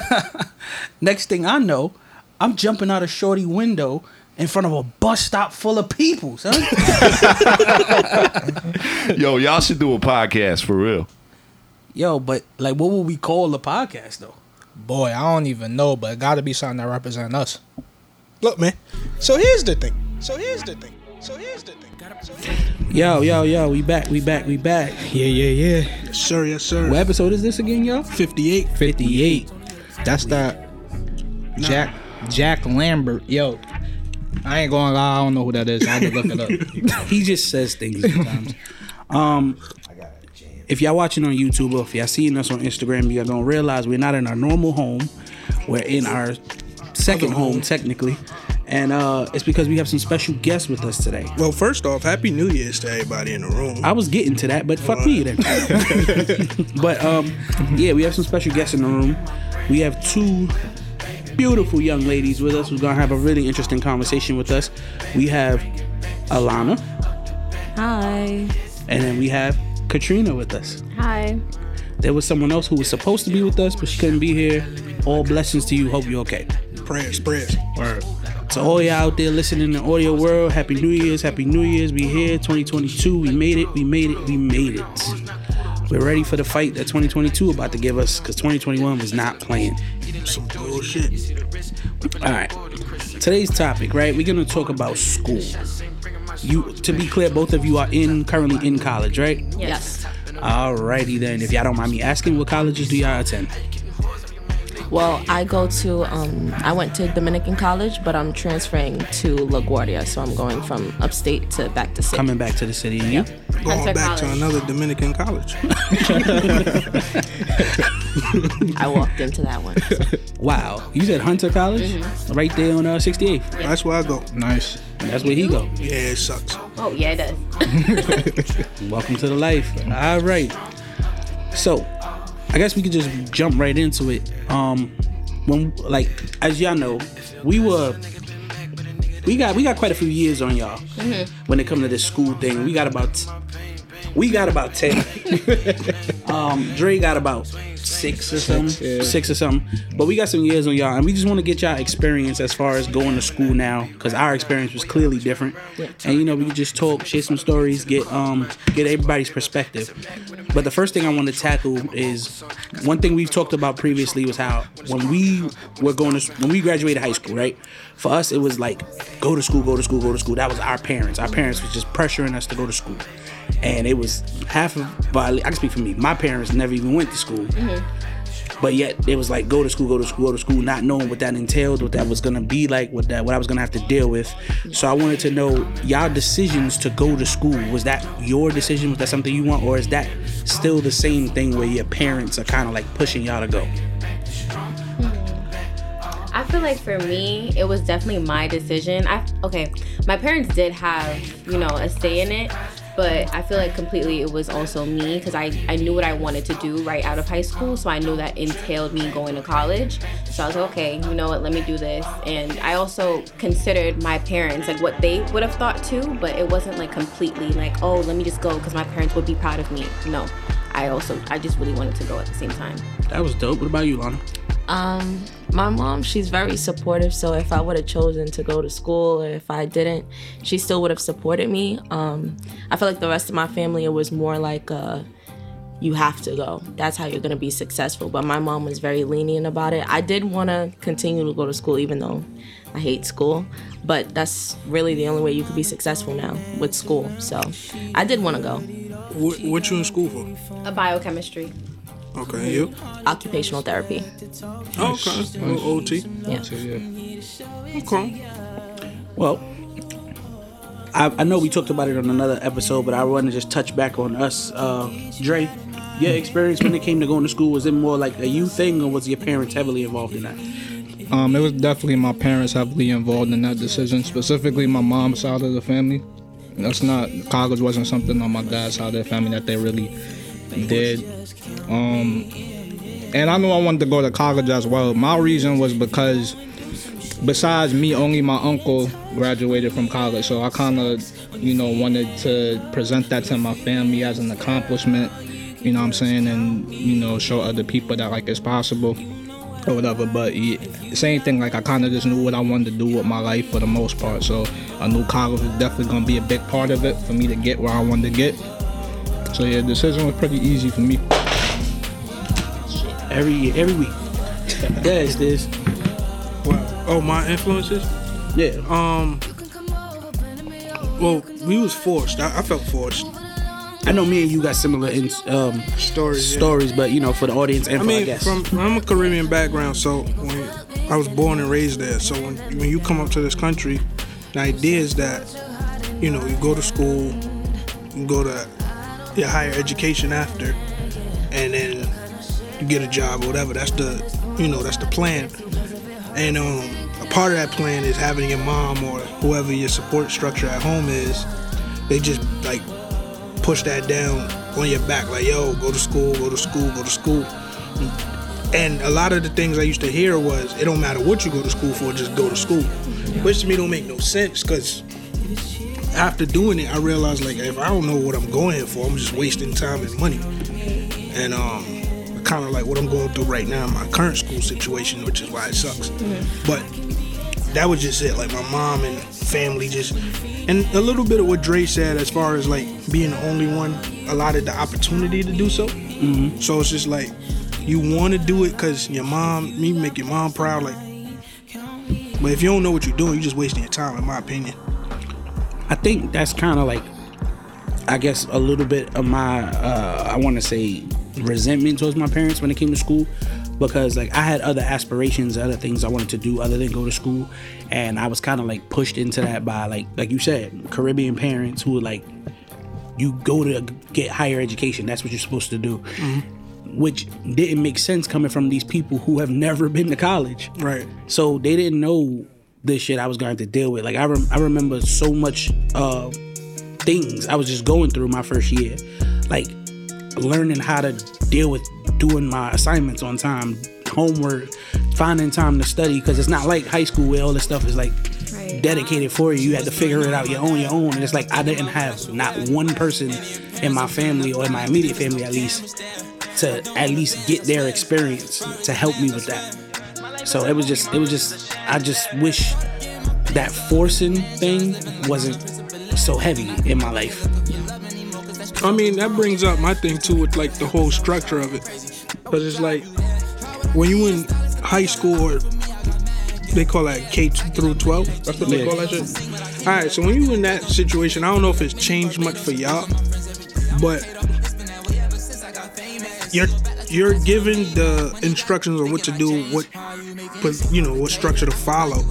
Next thing I know, I'm jumping out a shorty window in front of a bus stop full of people, son. Yo, y'all should do a podcast for real. Yo, but like, what would we call the podcast though? Boy, I don't even know, but it got to be something that represents us. Look, man. So here's the thing. So here's the thing. So here's the thing. So here's the thing. Yo, yo, yo, we back, we back, we back. Yeah, yeah, yeah. Yes, sir. Yes, sir. What episode is this again, yo? 58. 58. That's that Jack Jack Lambert. Yo, I ain't going to lie. I don't know who that is. I had to look it up. he just says things sometimes. um, if y'all watching on YouTube or if y'all seeing us on Instagram, you're gonna realize we're not in our normal home. We're in our second home, technically, and uh, it's because we have some special guests with us today. Well, first off, Happy New Year's to everybody in the room. I was getting to that, but fuck me then. but um, yeah, we have some special guests in the room. We have two beautiful young ladies with us who's gonna have a really interesting conversation with us. We have Alana, Hi. and then we have Katrina with us. Hi. There was someone else who was supposed to be with us, but she couldn't be here. All blessings to you. Hope you're okay. prayers, prayers. Word. To all y'all out there listening in the audio world, Happy New Year's, Happy New Year's. We here, 2022. We made it, we made it, we made it. We're ready for the fight that 2022 about to give us, because 2021 was not playing. Some bullshit. All right. Today's topic, right? We're gonna talk about school. You, to be clear, both of you are in currently in college, right? Yes. Alrighty then. If y'all don't mind me asking, what colleges do y'all attend? Well, I go to um I went to Dominican College, but I'm transferring to LaGuardia, so I'm going from upstate to back to city. Coming back to the city, and you? Going Hunter back to another Dominican college. I walked into that one. Wow. You said Hunter College? Right there on uh, 68th. That's where I go. nice. That's where he go. Yeah, it sucks. Oh yeah, it does. Welcome to the life. All right. So, I guess we could just jump right into it. Um, when like as y'all know, we were we got we got quite a few years on y'all when it come to this school thing. We got about we got about ten. um, Dre got about six or something, yeah. six or something. But we got some years on y'all, and we just want to get y'all experience as far as going to school now, because our experience was clearly different. And you know, we could just talk, share some stories, get um get everybody's perspective. But the first thing I want to tackle is one thing we've talked about previously was how when we were going to when we graduated high school, right? For us, it was like go to school, go to school, go to school. That was our parents. Our parents was just pressuring us to go to school, and it was half of. But I can speak for me. My parents never even went to school. Mm-hmm. But yet it was like go to school, go to school, go to school, not knowing what that entailed, what that was gonna be like, what that what I was gonna have to deal with. So I wanted to know y'all decisions to go to school. Was that your decision? Was that something you want, or is that still the same thing where your parents are kind of like pushing y'all to go? Hmm. I feel like for me, it was definitely my decision. I okay, my parents did have you know a say in it, but I feel like completely it was also me because I I knew what I wanted to do right out of high school, so I knew that entailed me going to college. So I was like, okay, you know what, let me do this. And I also considered my parents like what they would have thought too, but it wasn't like completely like oh let me just go because my parents would be proud of me. No. I also I just really wanted to go at the same time. That was dope. What about you, Lana? Um, my mom, she's very supportive. So if I would have chosen to go to school or if I didn't, she still would have supported me. Um, I feel like the rest of my family, it was more like uh, you have to go. That's how you're gonna be successful. But my mom was very lenient about it. I did want to continue to go to school, even though I hate school. But that's really the only way you could be successful now with school. So I did want to go. What, what you in school for? A biochemistry. Okay, you? Occupational therapy. Oh, okay. Little OT. Yeah. So, yeah. Okay. Well, I, I know we talked about it on another episode, but I want to just touch back on us. Uh, Dre, your experience when it came to going to school was it more like a you thing, or was your parents heavily involved in that? Um, it was definitely my parents heavily involved in that decision, specifically my mom's side of the family. That's not college wasn't something on my dad's side of the family that they really did. Um, and I know I wanted to go to college as well. My reason was because besides me, only my uncle graduated from college, so I kind of, you know, wanted to present that to my family as an accomplishment. You know what I'm saying, and you know, show other people that like it's possible. or whatever. But yeah, same thing. Like I kind of just knew what I wanted to do with my life for the most part. So I knew college was definitely gonna be a big part of it for me to get where I wanted to get. So yeah, the decision was pretty easy for me. Every year, every week. That's this. Wow. Oh, my influences? Yeah. Um. Well, we was forced. I, I felt forced. I know me and you got similar in, um, Stories. yeah. stories, but you know, for the audience and I for mean, guests. from I'm a Caribbean background, so when I was born and raised there, so when when you come up to this country, the idea is that you know you go to school, you go to your higher education after, and then you get a job or whatever. That's the you know that's the plan, and um, a part of that plan is having your mom or whoever your support structure at home is. They just like push that down on your back, like, yo, go to school, go to school, go to school. And a lot of the things I used to hear was, it don't matter what you go to school for, just go to school. Which to me don't make no sense, because after doing it, I realized, like, if I don't know what I'm going for, I'm just wasting time and money. And um, kind of like what I'm going through right now in my current school situation, which is why it sucks. But that was just it. Like my mom and family just, and a little bit of what Dre said as far as like being the only one allotted the opportunity to do so. Mm-hmm. So it's just like you want to do it because your mom, me make your mom proud. Like, but if you don't know what you're doing, you're just wasting your time, in my opinion. I think that's kind of like, I guess, a little bit of my, uh, I want to say, resentment towards my parents when it came to school. Because like I had other aspirations, other things I wanted to do other than go to school, and I was kind of like pushed into that by like like you said, Caribbean parents who were like, you go to get higher education. That's what you're supposed to do, which didn't make sense coming from these people who have never been to college. Right. So they didn't know this shit I was going to deal with. Like I, rem- I remember so much uh, things I was just going through my first year, like learning how to deal with doing my assignments on time, homework, finding time to study because it's not like high school where all this stuff is like Right. dedicated for you. You had to figure it out your own, your own. And it's like I didn't have not one person in my family or in my immediate family at least to at least get their experience to help me with that. So it was just, it was just, I just wish that forcing thing wasn't so heavy in my life. I mean, that brings up my thing too with like the whole structure of it. Because it's like when you in high school or they call that K through 12. That's what they call that shit. All right, so when you in that situation, I don't know if it's changed much for y'all, but you're you're given the instructions on what to do, what, but you know what structure to follow,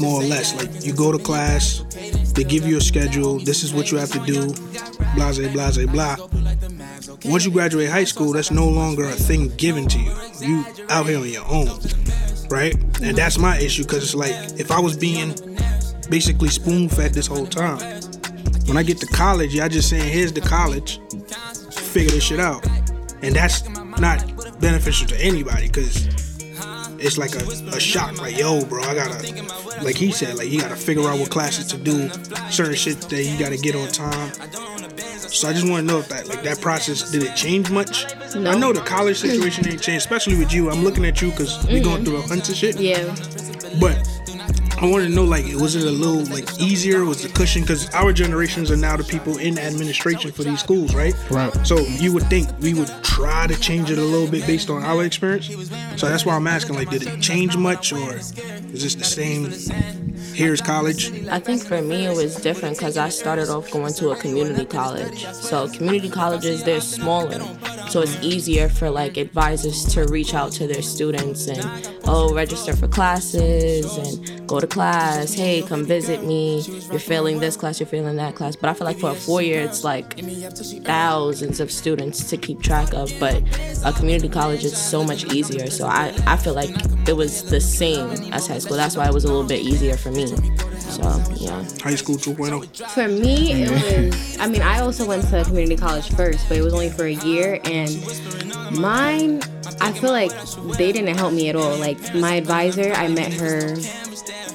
more or less. Like you go to class, they give you a schedule. This is what you have to do. Blase, blase, blah. Once you graduate high school, that's no longer a thing given to you. You out here on your own, right? And that's my issue because it's like if I was being basically spoon fed this whole time, when I get to college, y'all just saying, "Here's the college, figure this shit out," and that's not beneficial to anybody because it's like a, a shock. Like, yo, bro, I gotta, like he said, like you gotta figure out what classes to do, certain shit that you gotta get on time. So I just want to know if that, like that process, did it change much? No. I know the college situation ain't changed, especially with you. I'm looking at you because we mm-hmm. going through a bunch of shit. Yeah. But I wanted to know, like, was it a little like easier? Was the cushion? Because our generations are now the people in administration for these schools, right? Right. So you would think we would try to change it a little bit based on our experience. So that's why I'm asking, like, did it change much, or is this the same? Here's college. I think for me it was different because I started off going to a community college. So community colleges they're smaller, so it's easier for like advisors to reach out to their students and oh register for classes and go to class. Hey, come visit me. You're failing this class, you're failing that class. But I feel like for a four year it's like thousands of students to keep track of. But a community college is so much easier. So I I feel like it was the same as high school. That's why it was a little bit easier for me. So yeah. High school oh. 2.0. For me, it was. I mean, I also went to community college first, but it was only for a year. And mine, I feel like they didn't help me at all. Like my advisor, I met her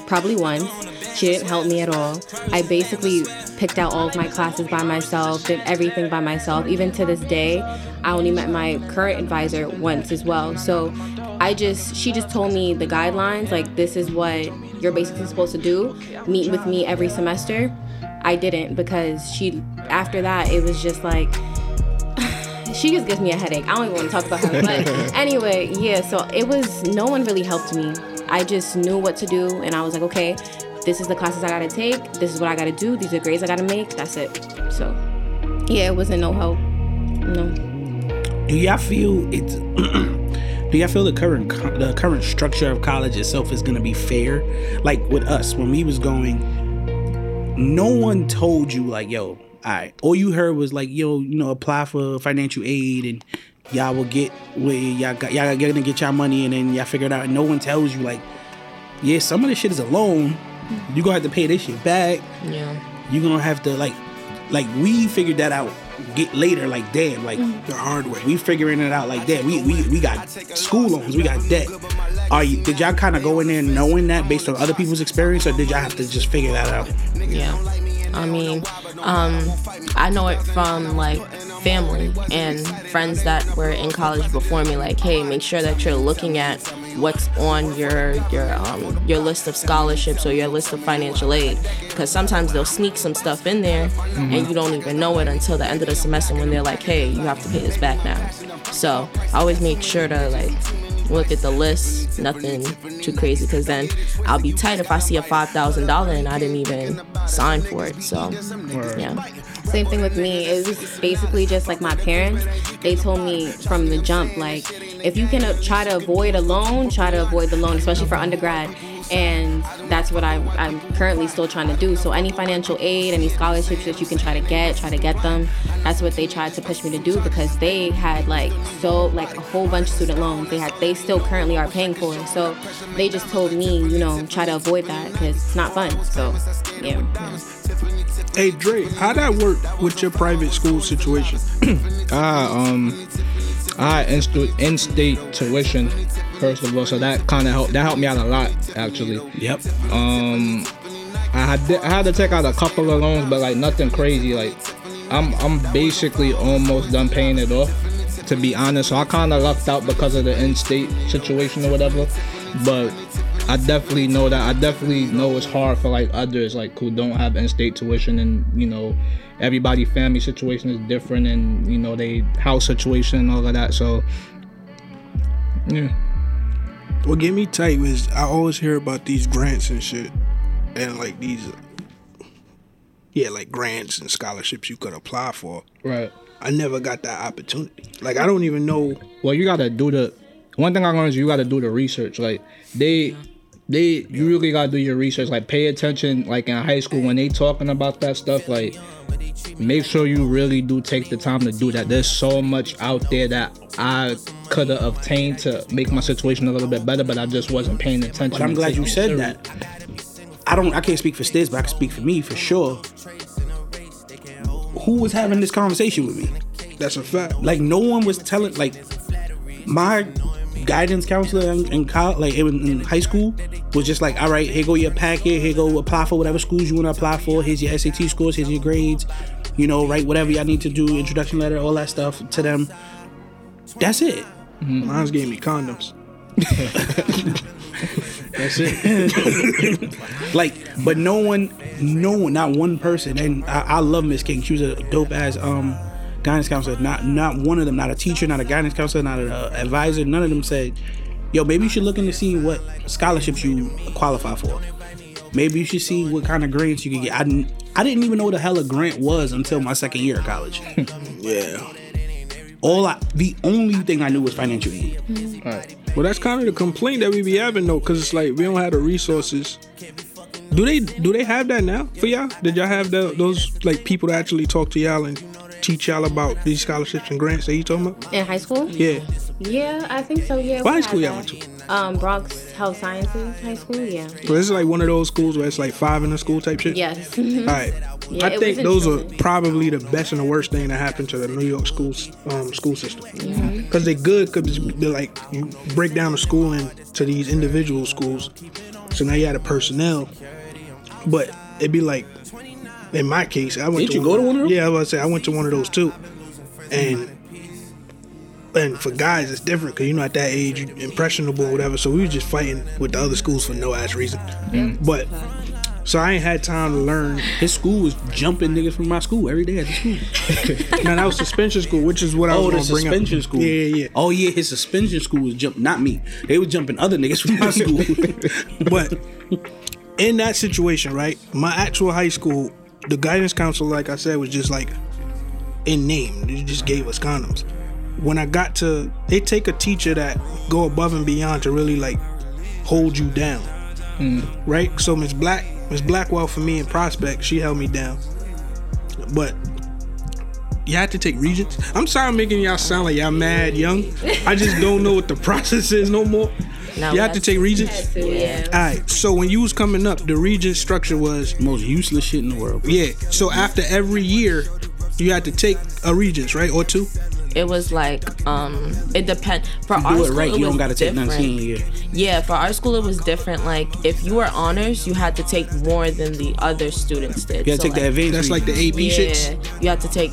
probably once. She didn't help me at all. I basically picked out all of my classes by myself, did everything by myself. Even to this day, I only met my current advisor once as well. So I just, she just told me the guidelines, like this is what you're basically supposed to do. Meet with me every semester. I didn't because she, after that, it was just like, she just gives me a headache. I don't even want to talk about her. But anyway, yeah, so it was, no one really helped me. I just knew what to do, and I was like, okay, this is the classes I gotta take, this is what I gotta do, these are grades I gotta make, that's it. So, yeah, it wasn't no help. No. Do y'all feel it's? do y'all feel the current the current structure of college itself is gonna be fair? Like with us, when we was going, no one told you like, yo, all right. All you heard was like, yo, you know, apply for financial aid and y'all will get where y'all got y'all gonna get y'all money and then y'all figure it out. And no one tells you like, yeah, some of this shit is a loan. You gonna have to pay this shit back. Yeah. You gonna have to like, like we figured that out get later. Like damn, like The hard way. we figuring it out like that. We we we got school loans, we got debt. Are you did y'all kind of go in there knowing that based on other people's experience, or did y'all have to just figure that out? Yeah. I mean, um, I know it from like family and friends that were in college before me. Like, hey, make sure that you're looking at what's on your your um, your list of scholarships or your list of financial aid, because sometimes they'll sneak some stuff in there and you don't even know it until the end of the semester when they're like, hey, you have to pay this back now. So I always make sure to like look at the list, nothing too crazy, because then I'll be tight if I see a five thousand dollar and I didn't even sign for it. So yeah, Same thing with me. It was basically just like my parents. They told me from the jump, like, if you can uh, try to avoid a loan, try to avoid the loan, especially for undergrad. And that's what I'm, I'm currently still trying to do. So any financial aid, any scholarships that you can try to get, try to get them. That's what they tried to push me to do because they had like so like a whole bunch of student loans. They had they still currently are paying for. it. So they just told me, you know, try to avoid that because it's not fun. So yeah. Hey Dre, how'd that work with your private school situation? I um I instu- in-state tuition first of all, so that kind of helped. That helped me out a lot actually. Yep. Um, I had I had to take out a couple of loans, but like nothing crazy. Like I'm I'm basically almost done paying it off. To be honest, so I kind of lucked out because of the in-state situation or whatever. But I definitely know that I definitely know it's hard for like others like who don't have in-state tuition and you know everybody family situation is different and you know they house situation and all of that. So yeah. What get me tight was I always hear about these grants and shit, and like these, yeah, like grants and scholarships you could apply for. Right. I never got that opportunity. Like I don't even know. Well, you gotta do the one thing I learned is you gotta do the research. Like they, they, you really gotta do your research. Like pay attention. Like in high school when they talking about that stuff, like make sure you really do take the time to do that. There's so much out there that I could have obtained to make my situation a little bit better, but I just wasn't paying attention. But I'm glad you said serious. that. I don't. I can't speak for Stiz, but I can speak for me for sure. Who was having this conversation with me? That's a fact. Like no one was telling. Like my guidance counselor in, in college, like in, in high school, was just like, all right, here go your packet. Here go apply for whatever schools you want to apply for. Here's your SAT scores. Here's your grades. You know, write whatever y'all need to do. Introduction letter, all that stuff to them. That's it. Mine's gave me condoms. That's it. like, but no one, no one, not one person. And I, I love Miss King. She was a dope ass um guidance counselor. Not not one of them. Not a teacher. Not a guidance counselor. Not an uh, advisor. None of them said, "Yo, maybe you should look into see what scholarships you qualify for. Maybe you should see what kind of grants you can get." I didn't. I didn't even know what the hell a grant was until my second year of college. Yeah. All I, the only thing I knew was financial aid. Well, that's kind of the complaint that we be having though, cause it's like we don't have the resources. Do they do they have that now for y'all? Did y'all have the, those like people that actually talk to y'all and teach y'all about these scholarships and grants that you talking about? In high school? Yeah. Yeah, I think so. Yeah. What high school y'all went to? Um, Bronx Health Sciences High School. Yeah. So this is like one of those schools where it's like five in the school type shit. Yes. All right. Yeah, I think those are probably the best and the worst thing that happened to the New York schools um, school system. Mm-hmm. Because they're good because they're like you break down the schooling to these individual schools. So now you had a personnel, but it'd be like in my case, I went Did to you go to one of those? Yeah, I was say I went to one of those too, and and for guys it's different because you know at that age you impressionable or whatever. So we were just fighting with the other schools for no ass reason. Mm. But so I ain't had time to learn. His school was jumping niggas from my school every day at the school. Man, that was suspension school, which is what I was Oh, the gonna bring up. suspension school. Yeah, yeah, yeah. Oh yeah, his suspension school was jump, not me. They were jumping other niggas from my school. But in that situation, right, my actual high school, the guidance counselor, like I said, was just like in name. They just gave us condoms. When I got to, they take a teacher that go above and beyond to really like hold you down, mm. right? So Miss Black, Miss Blackwell for me in Prospect, she held me down. But you had to take regents. I'm sorry, I'm making y'all sound like y'all mad young. I just don't know what the process is no more. No, you have to take regents. Yeah. All right. So when you was coming up, the Regents structure was Most useless shit in the world. bro. yeah. So after every year, you had to take a regents, right, or two. It was like um it depend for You our do it school, right, you don't gotta take different. none senior year. Yeah, for our school it was different. Like if you were honors, you had to take more than the other students did. You gotta So, take the like, advanced. That's like the reading. AP yeah, shits. you had to take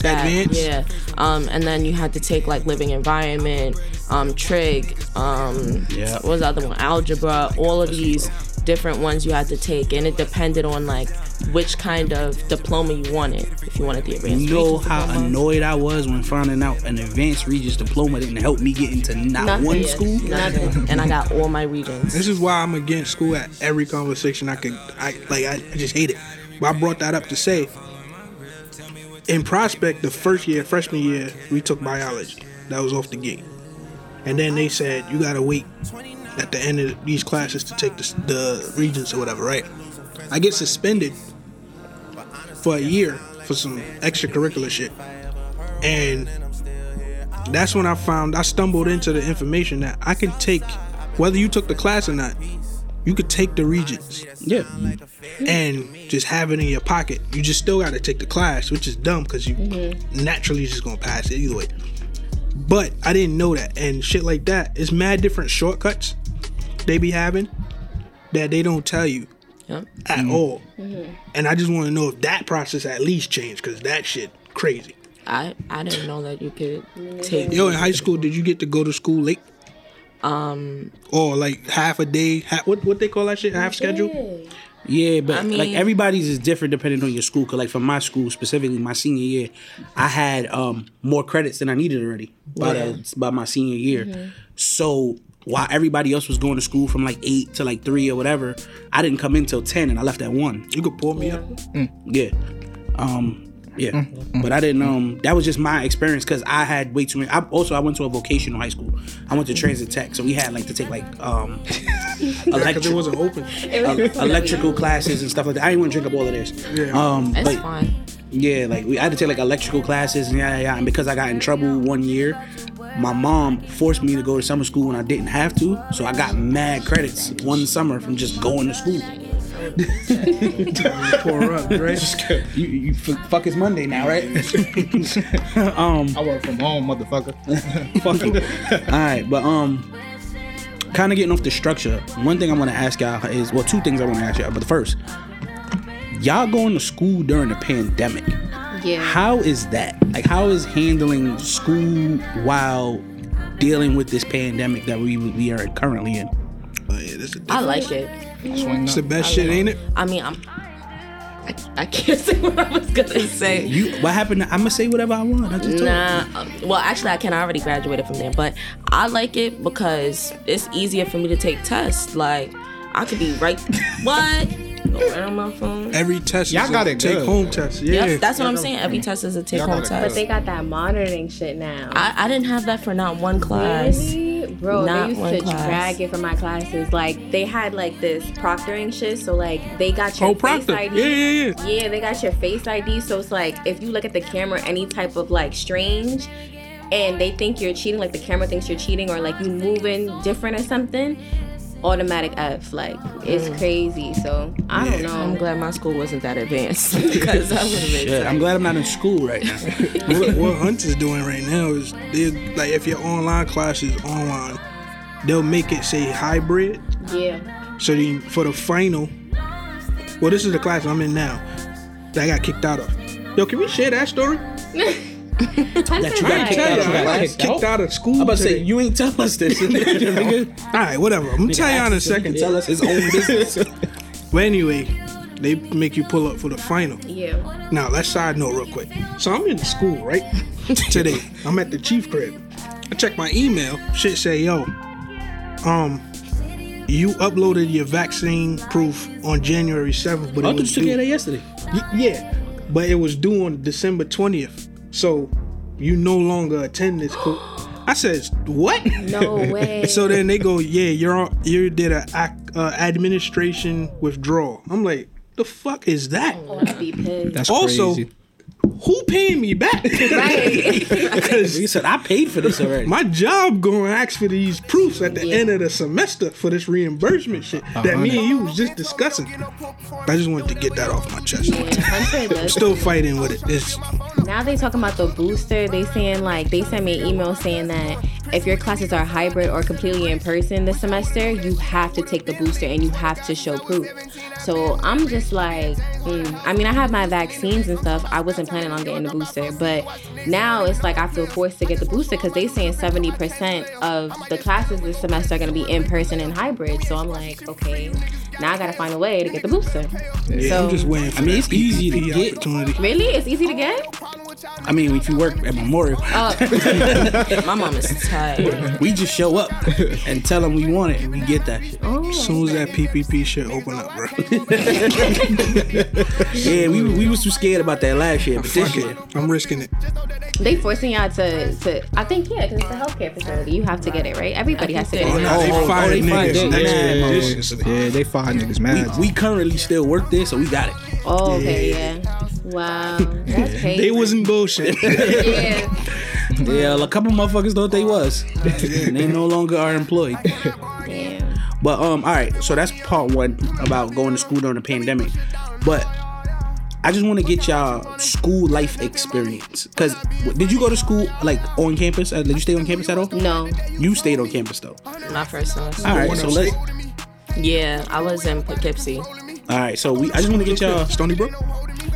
that. Advanced? Yeah. Um, and then you had to take like living environment, um, trig, um, Yeah. what was the other one? Algebra. All of these different ones you had to take, and it depended on like which kind of diploma you wanted. If you wanted the advanced. You know Regents how diploma. annoyed I was when finding out an advanced Regents diploma didn't help me get into not Nothing. one school. Nothing. and I got all my regents. This is why I'm against school at every conversation I could. I like. I, I just hate it. But I brought that up to say. In Prospect, the first year, freshman year, we took biology. That was off the gate. And then they said you gotta wait at the end of these classes to take the, the regents or whatever, right? I get suspended for a year for some extracurricular shit, and that's when I found I stumbled into the information that I can take whether you took the class or not. You could take the regents Yeah. and just have it in your pocket. You just still got to take the class, which is dumb because you mm-hmm. naturally just gonna pass it either way. But I didn't know that, and shit like that. It's mad different shortcuts they be having that they don't tell you Yep. at mm-hmm. all. Mm-hmm. And I just want to know if that process at least changed because that shit crazy. I I didn't know that you could take. Yo, in high school, did you get to go to school late? Um, or like half a day? Ha- what what they call that shit? Half schedule? Yeah, but I mean- like everybody's is different depending on your school. Cause like for my school specifically, my senior year, I had um more credits than I needed already by the, by my senior year. So while everybody else was going to school from like eight to like three or whatever, I didn't come in till ten, and I left at one. You could pull me up. Yeah. Um. Yeah, but I didn't. Um, that was just my experience because I had way too many. I, also, I went to a vocational high school. I went to Transit Tech, so we had like to take like um, Because electric, it wasn't open. uh, electrical classes and stuff like that. I didn't want to drink up all of this. Yeah. Um, It's but fine. yeah, like we I had to take like electrical classes and yeah, yeah, yeah. And because I got in trouble one year, my mom forced me to go to summer school when I didn't have to. So I got mad credits one summer from just going to school. Pour up, right? You, you f- fuck it's Monday now, right? I work from home, motherfucker. Fuck you. All right, but um, kind of getting off the structure. One thing I want to ask y'all is, well, two things I want to ask y'all. But the first, y'all going to school during the pandemic. Yeah. How is that? Like, how is handling school while dealing with this pandemic that we we are currently in? Oh, yeah, this is I like it. Swing it's the up. best shit, ain't it? I mean, I'm. I, I can't say what I was gonna say. You, what happened? I'm gonna say whatever I want. I just told Nah, um, well, actually, I can. I already graduated from there, but I like it because it's easier for me to take tests. Like, I could be right. what? Go right on my phone. Every test Y'all is got a it take good. home test. Yeah. Yep, that's what I'm saying. Every test is a take Y'all home test. But they got that monitoring shit now. I, I didn't have that for not one class. Really? Bro, Not they used one to class. drag it for my classes. Like they had like this proctoring shit, so like they got your Oh, face proctor. ID. Yeah, yeah, yeah. Yeah, they got your face ID. So it's like if you look at the camera, any type of like strange, and they think you're cheating, like the camera thinks you're cheating, or like you moving different or something, automatic F. Like it's mm. crazy. So I don't know. I'm glad my school wasn't that advanced because I would have been. Shit, I'm glad I'm not in school right now. what, what Hunt is doing right now is they like if your online class is online, they'll make it say hybrid. Yeah. So then for the final, well, this is the class I'm in now. that I got kicked out of. Yo, can we share that story? That you got I kicked tell out. you, got class. kicked out of school. I'm about to say you ain't tell us this. Nigga. All right, whatever. I'm gonna tell you in a second. Tell us his own business. But anyway, they make you pull up for the final. Yeah. Now let's side note real quick. So I'm in school, right? Today. I'm at the chief crib. I check my email. Shit say, yo, um, you uploaded your vaccine proof on January 7th, but I it thought you was took care of due, that yesterday. Y- yeah, but it was due on December 20th. So you no longer attend this cool. I said, what? No way. So then they go, yeah, you're on, you did a uh, administration withdrawal. I'm like, the fuck is that? I'd be pissed. That's Also, crazy. Who paying me back? right. Because He said I paid for this already. my job going to ask for these proofs at the Yeah. end of the semester for this reimbursement shit that uh-huh. me and you was just discussing. I just wanted to get that off my chest. Yeah, Hunter does. Still fighting with it. It's, Now they talking about the booster. They saying like they sent me an email saying that if your classes are hybrid or completely in person this semester, you have to take the booster and you have to show proof. So I'm just like, mm. I mean, I have my vaccines and stuff. I wasn't planning on getting the booster, but now it's like I feel forced to get the booster because they saying 70% of the classes this semester are going to be in person and hybrid. So I'm like, okay, now I got to find a way to get the booster. yeah, So- I'm just waiting for I mean, it's easy to get. opportunity. Really, it's easy to get. I mean, if you work at Memorial, oh. My mom is tired. we just show up and tell them we want it, and we get that shit. Oh. As soon as that PPP shit open up, bro. Yeah, we we was too scared about that last year, but this year. I'm risking it. They forcing y'all to, to I think yeah, because it's a healthcare facility. You have to get it, right? Everybody has to get Oh, it. nah, they oh, fired they fired niggas. them. Next Yeah, year, man. Yeah, they fire niggas mad. we currently still work there, so we got it. Oh, okay, yeah. Wow, that's crazy. They wasn't bullshit. yeah. Yeah, a couple motherfuckers thought they was. and they no longer are employed. Damn. But um, all right, so that's part one about going to school during the pandemic. But I just want to get y'all school life experience. Cause did you go to school like on campus? Uh, did you stay on campus at all? No. You stayed on campus though. My first semester. All right, so let's. Yeah, I was in Poughkeepsie. All right, so we. I just want to get y'all. Stony Brook?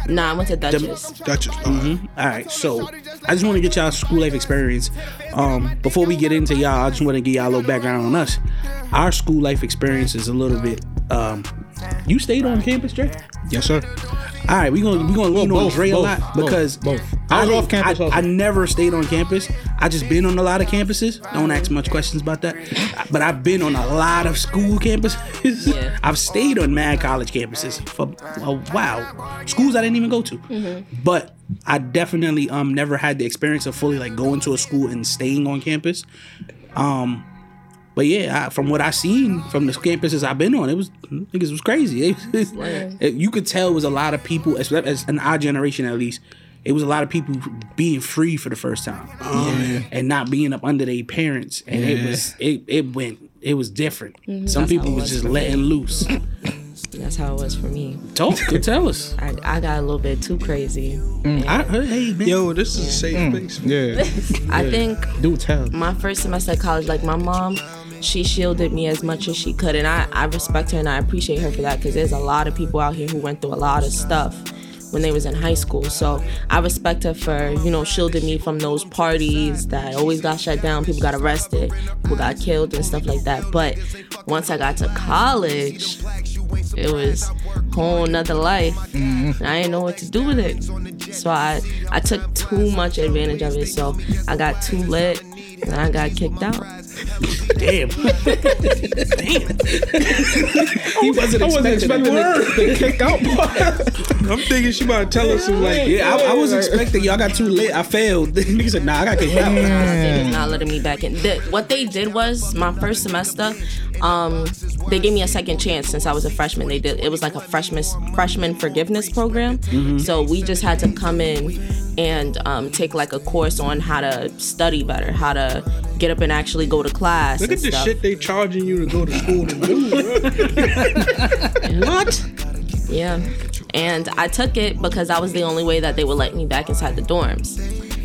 Nah, I went to Dutchess. Duchess. All right, so I just want to get y'all school life experience. Um, before we get into y'all, I just want to give y'all a little background on us. Our school life experience is a little bit. Um, you stayed on campus, Dre? yes, sir. All right, we gonna we gonna lean on both, Dre a lot both, because both. I was didn't- off campus I. I never stayed on campus. I just been on a lot of campuses. Don't ask much questions about that. But I've been on a lot of school campuses. Yeah. I've stayed on mad college campuses for a while. Schools I didn't even go to. Mhm. But I definitely um never had the experience of fully like going to a school and staying on campus. Um, but yeah, I, from what I seen from the campuses I've been on, it was niggas was crazy. It- it- you could tell it was a lot of people, as, as in our generation at least. It was a lot of people being free for the first time, oh, and not being up under their parents, and it was it it went it was different. Mm-hmm. Some people how was was just for letting loose. That's how it was for me. Talk, could tell us. I, I got a little bit too crazy. Mm. I heard, hey man, Yo, this is a safe place. Yeah. I think Do tell. my first semester at college, like my mom, she shielded me as much as she could, and I, I respect her and I appreciate her for that because there's a lot of people out here who went through a lot of stuff when they was in high school. So I respect her for you know shielding me from those parties that always got shut down. People got arrested, people got killed and stuff like that. But once I got to college, it was whole nother life. Mm-hmm. And I didn't know what to do with it. So I I took too much advantage of it. So I got too lit and I got kicked out. damn, damn. he wasn't expecting that. the kicked out part. I'm thinking she about to tell us some like, Yeah, I, I was expecting y'all got too late. I failed. Nigga said, "Nah, I got kicked out." They not letting me back in. The, what they did was my first semester, um, they gave me a second chance since I was a freshman. They did it was like a freshman freshman forgiveness program. So we just had to come in and um, take like a course on how to study better, how to get up and actually go to class. look at the stuff. shit they charging you to go to school to do. What? Yeah. And I took it because that was the only way that they would let me back inside the dorms.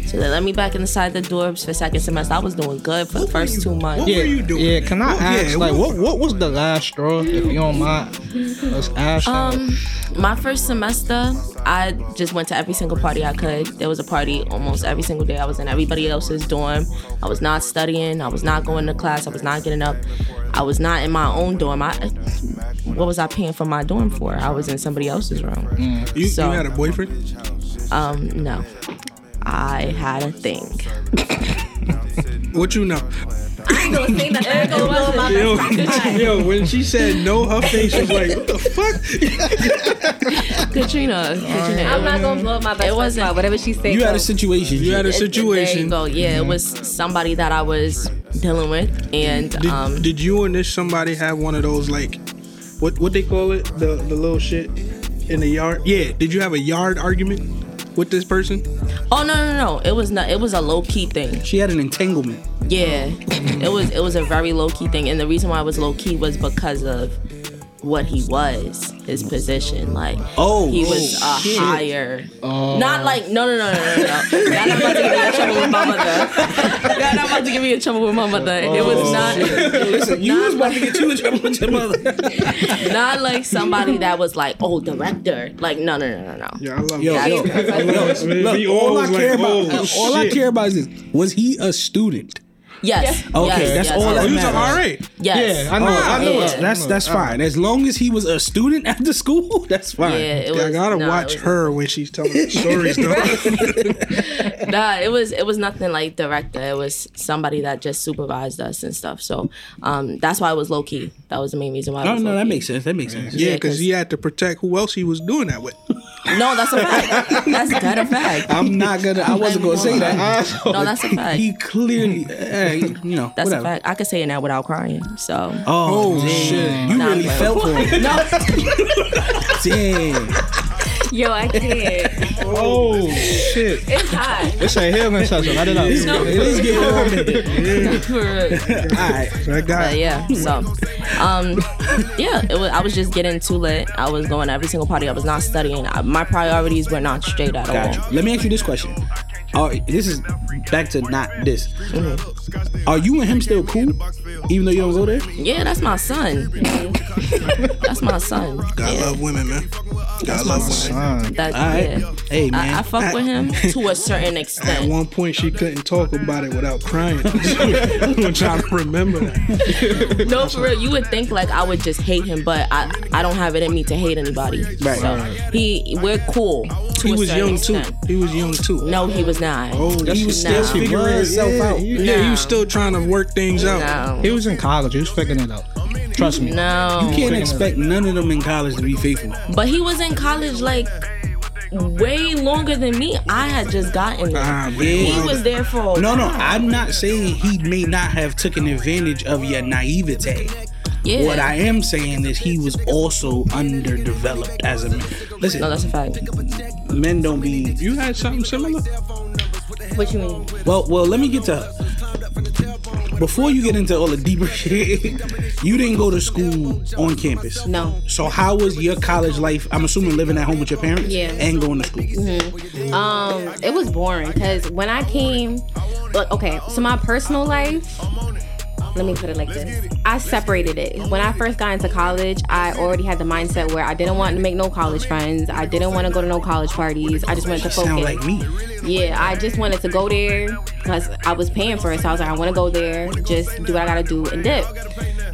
So they let me back inside the doors for second semester. I was doing good for the What were first you- two months. what Yeah, were you doing? yeah. Can I What- ask, yeah, like, what- what what was the last straw? If you don't mind, let's ask. Um, my first semester, I just went to every single party I could. There was a party almost every single day. I was in everybody else's dorm. I was not studying. I was not going to class. I was not getting up. I was not in my own dorm. I, what was I paying for my dorm for? I was in somebody else's room. You, So- you had a boyfriend? Um, no, I had a thing. What you know? I ain't gonna say nothing. I ain't gonna blow my Yo, best yo, when she said no, her face was like, what the fuck? Katrina, Katrina. I'm not gonna blow my best It wasn't- spot. Whatever she said. You had a situation. You had a It- There you situation. go. Yeah, it was somebody that I was dealing with, and Did, um, did you and this somebody have one of those like, what what they call it, the the little shit in the yard? Yeah. Did you have a yard argument with this person? oh no, no, no, it was not. It was a low key thing. She had an entanglement. Yeah, it was. It was a very low key thing, and the reason why it was low key was because of what he was, his position. Like, Oh, he was a shit. higher. Oh. Not like no, no, no, no, no, no. Y'all not about to get me in trouble with my mother. Y'all not about to get me in trouble with my mother. It was oh, not. Listen, you was about to get you in trouble with your mother. Not like somebody that was like, oh, director. Like, no, no, no, no, no. Yeah, I love Yo, that. yo, I mean, look, all I care like, about, oh, all I care about is this: was he a student? Yes. Okay, yes, that's yes, all yes. that Oh, he was an matters. RA. Yes. Yeah, I know. Oh, I know. yeah. That's that's fine. As long as he was a student after school, that's fine. Yeah, was. I gotta no, it watch her when she's telling stories though. Nah, it was it was nothing like director. It was somebody that just supervised us and stuff. So, um, that's why it was low key. That was the main reason why. It No, was no, that makes sense. That makes sense. yeah, Yeah, he had to protect who else he was doing that with. No, that's a fact. that's kind of fact. I'm not gonna. I wasn't gonna say that. No, that's a fact. He clearly, you know, That's whatever. a fact. I could say it now without crying. So. Oh, Oh, shit. You Nah, really felt for him. No, Damn. Yo, I can't. Oh shit! It's hot. It's a healing session. Let it out. Let's get it on there. for real. All right. That guy. But yeah, so um, yeah, it was. I was just getting too lit. I was going to every single party. I was not studying. I, my priorities were not straight at Got all. you. Let me ask you this question. Are, this is back to not this. Mm-hmm. Are you and him still cool, even though you don't go there? Yeah, that's my son. that's my son. Gotta Yeah, love women, man. Gotta love women. Son. that, All right. yeah. Hey man. I, I fuck with him to a certain extent. At one point, she couldn't talk about it without crying. I'm trying to remember that. No, for real. You would think like I would just hate him, but I I don't have it in me to hate anybody. Right. So he we're cool. To He a was young extent. too. He was young too. No, he was not. Oh, he was still No. figuring himself yeah, out. he- yeah, he was still trying to work things out. No. He was in college. He was figuring it out. Trust me. No. You can't expect none of them in college to be faithful. But he was in college like way longer than me. I had just gotten there. Ah, man. he well, was there for No, no, I'm not saying he may not have taken advantage of your naivete. yeah. What I am saying is he was also underdeveloped as a man. Listen, no, that's a fact. men don't be You had something similar? What you mean? well. Well, let me get to before you get into all the deeper shit. You didn't go to school on campus. No. So how was your college life? I'm assuming living at home with your parents. Yeah. And going to school. Um, it was boring because when I came, like, okay, so my personal life. Let me put it like this. I separated it. When I first got into college, I already had the mindset where I didn't want to make no college friends. I didn't want to go to no college parties. I just wanted to focus. Sound like me. Yeah, I just wanted to go there because I was paying for it. So I was like, I want to go there, just do what I gotta do and dip.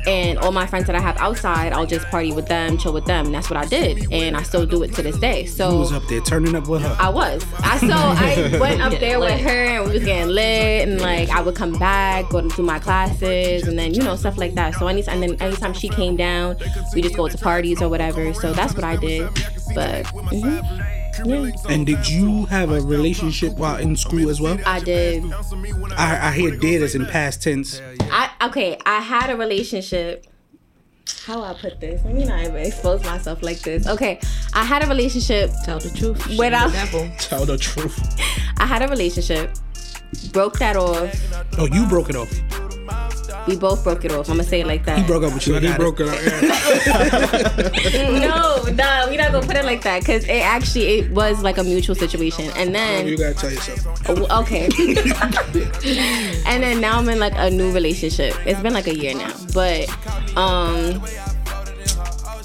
And all my friends that I have outside, I'll just party with them, chill with them. And that's what I did. And I still do it to this day. You So was up there turning up with her. I was. I so I went up there with her and we was getting lit and like I would come back, go to do my classes and then you know stuff like that. So anytime and then anytime she came down, we just go to parties or whatever. So that's what I did. But mhm, yeah, And did you have a relationship while in school as well? I did. I, I hear did as in past tense. I okay. I had a relationship. How I put this? Let me not even expose myself like this. Okay, I had a relationship. Tell the truth. Shame Without- the devil. Tell the truth. I had a relationship. Broke that off. Oh, you broke it off. We both broke it off. I'm gonna say it like that. He broke up with you. I He broke it out. Yeah. no, nah, we not gonna put it like that because it actually it was like a mutual situation. And then You gotta tell yourself. Oh, okay. and then now I'm in like a new relationship. It's been like a year now, but um,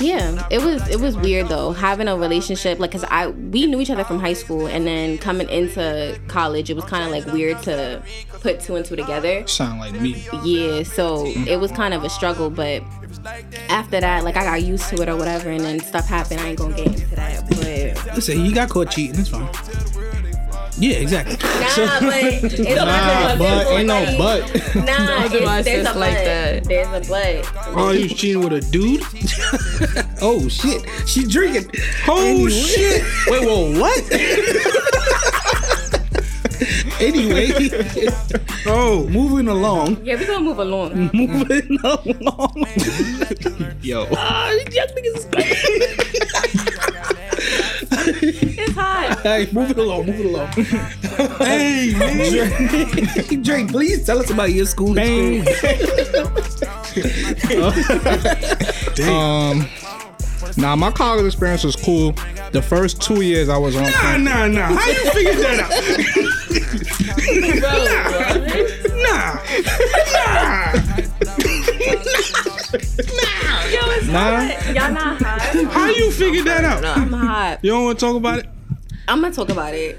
yeah, it was it was weird though having a relationship like because I we knew each other from high school and then coming into college it was kind of like weird to put two and two together. Sound like me. Yeah, so it was kind of a struggle, but after that, like I got used to it or whatever, and then stuff happened. I ain't gonna get into that, but. Listen, you got caught cheating. It's fine. Yeah, exactly. Nah, but it's Nah, but ain't no but. Nah, do my it's, there's sis a like but. that. There's a but. Oh, you was cheating with a dude? oh shit, she drinking. Oh Anyway. shit! Wait, whoa, what? anyway, Oh, moving along. Yeah, we gonna move along. Moving along. Yo. Ah, these young niggas is crazy. It's hot. Hey, moving along, Move it along. hey, Drake, Drake, please tell us about your school experience. Um. Nah, my college experience was cool. The first two years I was on. nah, nah, nah. How you figured that out? nah, Yo, it's Nah. Hot. Y'all not hot. how you figured that out? I'm hot. You don't want to talk about it? I'm gonna talk about it.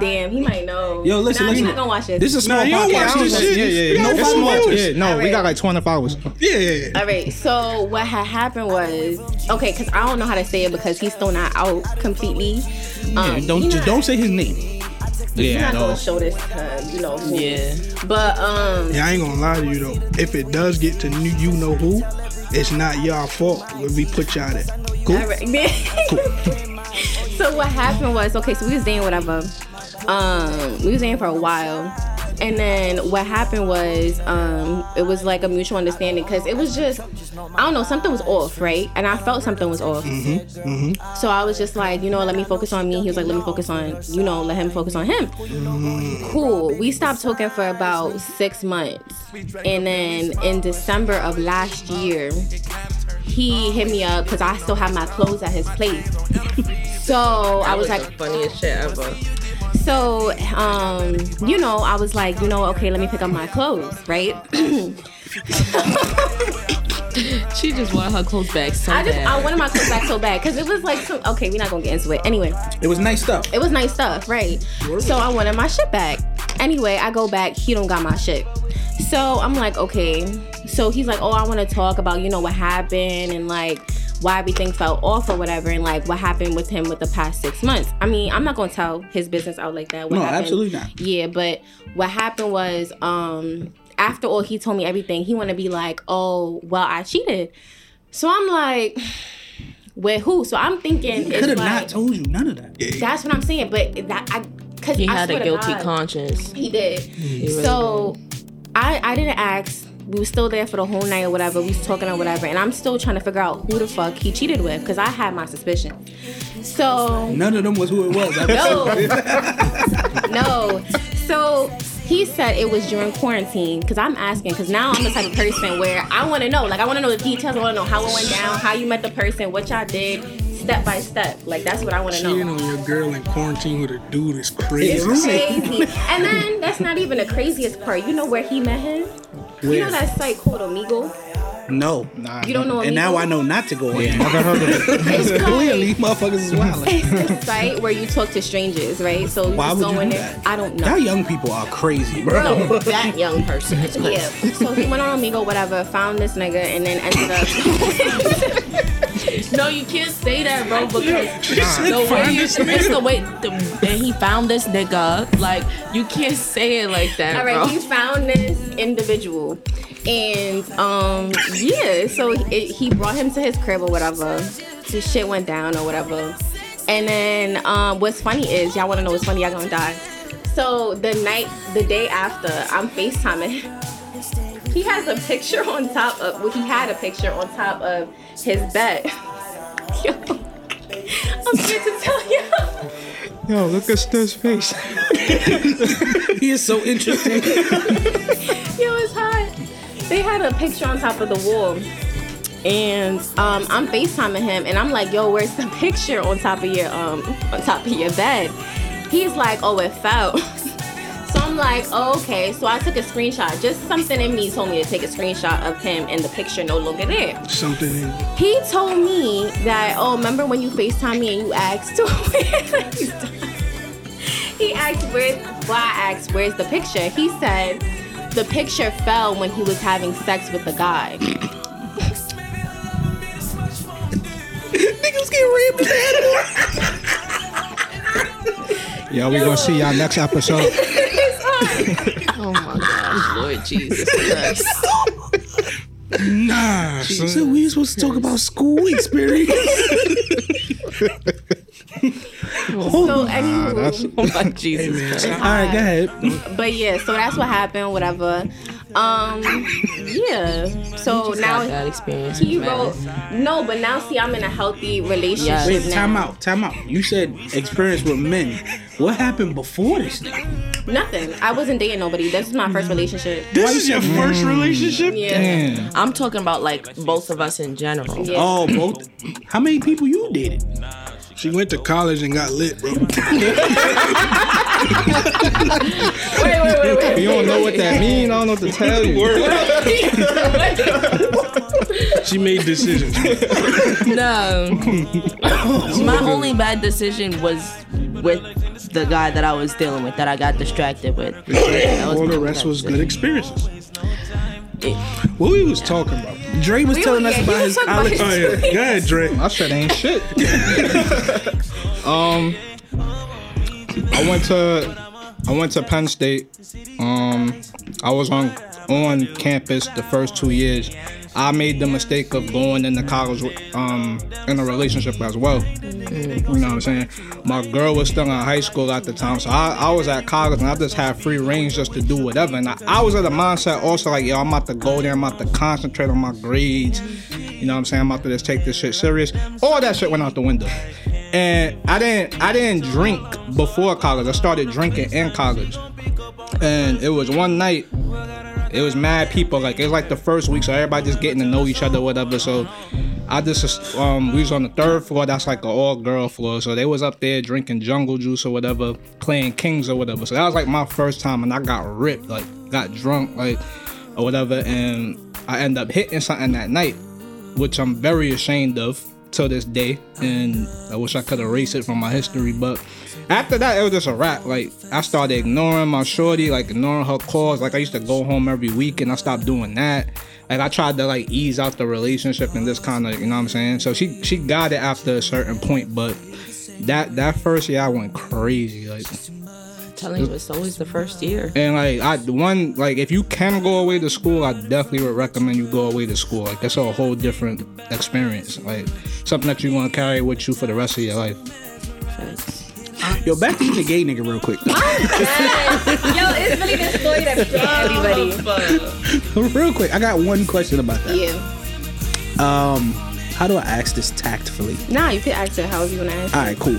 Damn, he might know. Yo, listen, nah, listen. He not gonna watch this. This is small Nah, you don't podcast. watch this shit. Yeah, yeah, You yeah. got It's four small. Yeah, no, we got like 20 followers. Yeah, yeah, yeah. All right, so what had happened was okay, because I don't know how to say it because he's still not out completely. Um, Don't just not- don't say his name. Yeah, He's Yeah, not no. gonna show this to you know. Who. Yeah. But um, Yeah, I ain't gonna lie to you though. If it does get to you, you know who, it's not y'all fault when we put y'all there. Cool. All right. so what happened was okay. So we was dating whatever. Um, we was dating for a while, and then what happened was um, it was like a mutual understanding because it was just I don't know something was off, right? And I felt something was off. Mm-hmm, mm-hmm. So I was just like, you know, let me focus on me. He was like, let me focus on you know, let him focus on him. Mm-hmm. Cool. We stopped talking for about six months, and then in December of last year he hit me up because I still have my clothes at his place. So I was like, funniest shit ever. So um, you know, I was like, you know, okay, let me pick up my clothes, right? She just wanted her clothes back so I just bad. I wanted my clothes back so bad because it was like, some, okay, we're not gonna get into it. Anyway, It was nice stuff. it was nice stuff, right? So I wanted my shit back. Anyway, I go back, he don't got my shit. So I'm like, okay. So he's like, oh, I want to talk about, you know, what happened and like why everything fell off or whatever, and like what happened with him with the past six months. I mean, I'm not gonna tell his business out like that. What No, happened- absolutely not. Yeah, but what happened was, um, after all he told me everything, he wanna be like, oh, well, I cheated. So I'm like, with who? So I'm thinking he Could have like, not told you none of that. that's what I'm saying. But that I because he I had a guilty God, conscience. He did. really so I I didn't ask. We were still there for the whole night or whatever. We was talking or whatever, and I'm still trying to figure out who the fuck he cheated with because I had my suspicion. So None of them was who it was. no, no. So he said it was during quarantine because I'm asking because now I'm the type of person where I want to know. Like I want to know the details. I want to know how it went down, how you met the person, what y'all did, step by step. Like that's what I want to know. Cheating on your girl in quarantine with a dude is crazy. It's crazy. and then that's not even the craziest part. You know where he met him? You know that site called Omegle? No. Nah, You don't know Omegle? And now I know not to go Yeah, in. never heard of it. It's Clearly, motherfuckers is wild. It's a site where you talk to strangers, right? So you Why just would go you in do there. that? I don't know. Y'all young people are crazy, bro. Bro, that young person is crazy. Yeah. So he went on Omegle, whatever, found this nigga, and then ended up. No, you can't say that, bro, because said the way you, this it's the way the, and he found this nigga. Like you can't say it like that, All right, bro. he found this individual, and um, yeah, so it, he brought him to his crib or whatever. His shit went down or whatever, and then um, what's funny is y'all want to know what's funny? Y'all gonna die. So the night, the day after, I'm Facetiming. He has a picture on top of. Well, he had a picture on top of his bed. Yo, I'm scared to tell you. Yo, look at this face. he is so interesting. Yo, it's hot. They they had a picture on top of the wall. And um, I'm FaceTiming him, and I'm like, "Yo, where's the picture on top of your um on top of your bed?" He's like, "Oh, it fell." so I'm like, oh, "Okay." So I took a screenshot. Just something in me told me to take a screenshot of him, and the picture no longer there. Something in He told me that, oh, remember when you FaceTime me and you asked He asked where well, I asked where's the picture. He said the picture fell when he was having sex with the guy. Niggas get rammed in the Yeah, we gonna see y'all next episode. Oh my gosh, Lord Jesus Christ. Nah, So we supposed to talk about school experience. So anywho, That's Oh my Jesus Christ. All right, go ahead. but yeah, so that's what happened. Whatever. Um, yeah. So now got bad experience. he wrote no, but now see, I'm in a healthy relationship Yes. Wait, now. time out, time out. You said experience with men. What happened before this? Nothing. I wasn't dating nobody. This is my first relationship. This is your first relationship? Yeah. damn. I'm talking about like both of us in general. Yeah. Oh, both. How many people you dated? She went to college and got lit, bro. Wait, wait, wait, wait. You don't know what that means. I don't know what to tell you. she made decisions. No. My only bad decision was with the guy that I was dealing with that I got distracted with. That All my the rest was good decision. experiences. What we was talking about? Dre was We telling were- us yeah, about his was talking about college. his- Oh yeah, go ahead, Dre. I said ain't shit. um, I went to I went to Penn State. Um, I was on on campus the first two years. I made the mistake of going into college um, in a relationship as well. You know what I'm saying? My girl was still in high school at the time, so I, I was at college and I just had free range just to do whatever. And I, I was at a mindset also like, yo, I'm about to go there, I'm about to concentrate on my grades. You know what I'm saying? I'm about to just take this shit serious. All that shit went out the window. And I didn't I didn't drink before college. I started drinking in college. And it was one night it was mad people. Like it was like the first week, so everybody just getting to know each other, whatever. So I just um we was on the third floor. That's like an all girl floor. So they was up there drinking jungle juice or whatever, playing kings or whatever. So that was like my first time, and I got ripped, like got drunk, like or whatever, and I end up hitting something that night, which I'm very ashamed of till this day, and I wish I could erase it from my history, but after that, it was just a wrap. Like I started ignoring my shorty, like ignoring her calls. Like I used to go home every week, and I stopped doing that. Like I tried to like ease out the relationship and this kind of, you know what I'm saying. So she she got it after a certain point, but that that first year I went crazy. Like telling you, it's always the first year. and like I one like if you can go away to school, I definitely would recommend you go away to school. Like that's a whole different experience. Like something that you want to carry with you for the rest of your life. Yo, back to the gay nigga real quick. Yo, it's really the story that everybody. real quick, I got one question about that. Yeah. Um, how do I ask this tactfully? Nah, you could ask it however you want to ask. All right, cool.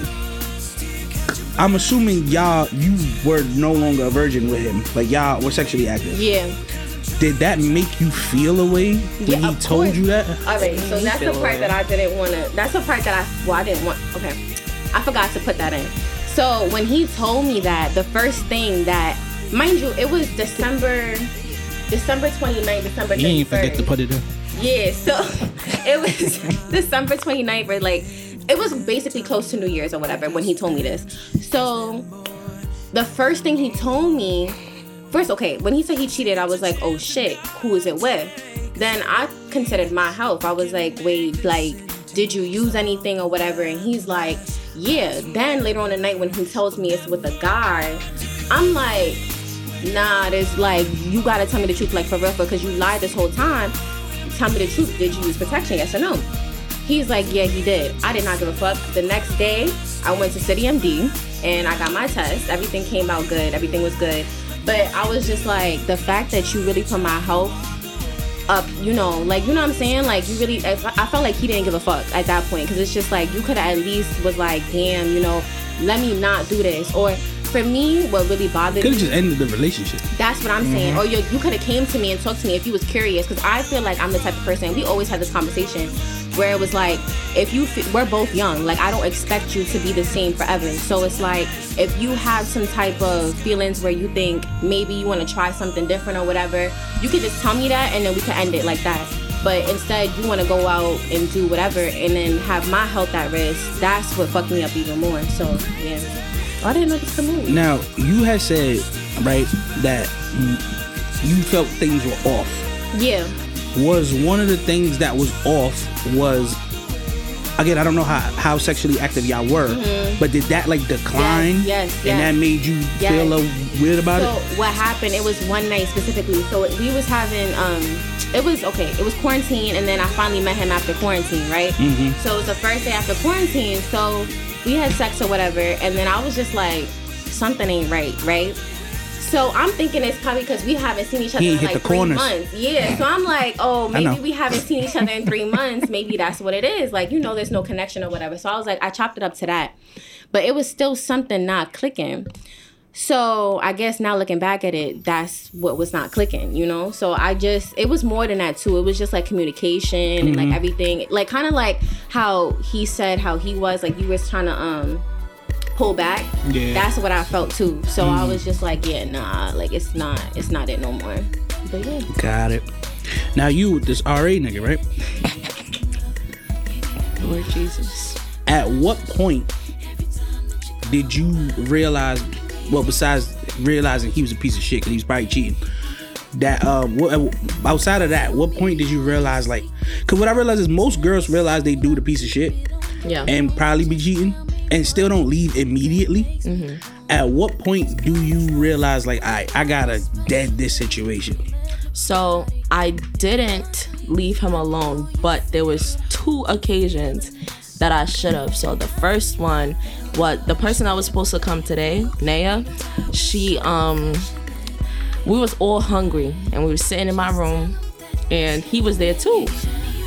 I'm assuming y'all, you were no longer a virgin with him. Like y'all were sexually active. Yeah. Did that make you feel a way when Yeah, he told course. you that? All right, so that's the part that I didn't want to. That's the part that I. Well, I didn't want. Okay, I forgot to put that in. So when he told me that, the first thing that, mind you, it was December, December 29th, December 31st. You ain't forget to put it in. Yeah, so it was December 29th, or like, it was basically close to New Year's or whatever when he told me this. So the first thing he told me, first, okay, when he said he cheated, I was like, oh shit, who is it with? Then I considered my health. I was like, wait, like, did you use anything or whatever? And he's like, yeah. Then later on the night when he tells me it's with a guy, I'm like, nah, there's like, you gotta tell me the truth, like for real, because you lied this whole time. Tell me the truth. Did you use protection? Yes or no? He's like, yeah, he did. I did not give a fuck. The next day, I went to City MD and I got my test. Everything came out good. Everything was good. But I was just like, the fact that you really put my health up, you know, like, you know what I'm saying? Like, you really, I I felt like he didn't give a fuck at that point. Cause it's just like, you could at least was like, damn, you know, let me not do this. Or for me, what really bothered Could have just ended the relationship. That's what I'm saying. Mm-hmm. Or you, you could have came to me and talked to me if you was curious, because I feel like I'm the type of person. We always had this conversation where it was like, if you fe- we're both young, like I don't expect you to be the same forever. So it's like if you have some type of feelings where you think maybe you want to try something different or whatever, you could just tell me that and then we could end it like that. But instead, you want to go out and do whatever and then have my health at risk. That's what fucked me up even more. So yeah, I didn't know this could move. Now you had said right that you felt things were off. Yeah. Was one of the things that was off was again I don't know how how sexually active y'all were, but did that like decline? Mm-hmm. Yes, yes, And that made you Yes. feel a little weird about so it. what happened it was one night specifically so we was having um it was okay it was quarantine and then i finally met him after quarantine right Mm-hmm. so it was the first day after quarantine so we had sex or whatever and then i was just like something ain't right right so I'm thinking it's probably because we haven't seen each other He in like three corners. months. Yeah. So I'm like, oh, maybe we haven't seen each other in three months. Maybe that's what it is. Like, you know, there's no connection or whatever. So I was like, I chopped it up to that. But it was still something not clicking. So I guess now looking back at it, that's what was not clicking, you know? So I just, it was more than that too. It was just like communication and Mm-hmm. like everything. Like kind of like how he said how he was, like you was trying to, um, pull back. Yeah. That's what I felt too. So I was just like, yeah, nah, like it's not, it's not it no more. But yeah. Got it. Now you with this RA nigga, right? Lord Jesus. At what point did you realize? Well, besides realizing he was a piece of shit because he was probably cheating. That uh, what, outside of that, what point did you realize like? Because what I realized is most girls realize they do the piece of shit Yeah. and probably be cheating and still don't leave immediately. At what point do you realize like, I I gotta dead this situation? So I didn't leave him alone, but there was two occasions that I should have. So the first one, what the person that was supposed to come today, Naya, she um we was all hungry and we were sitting in my room and he was there too.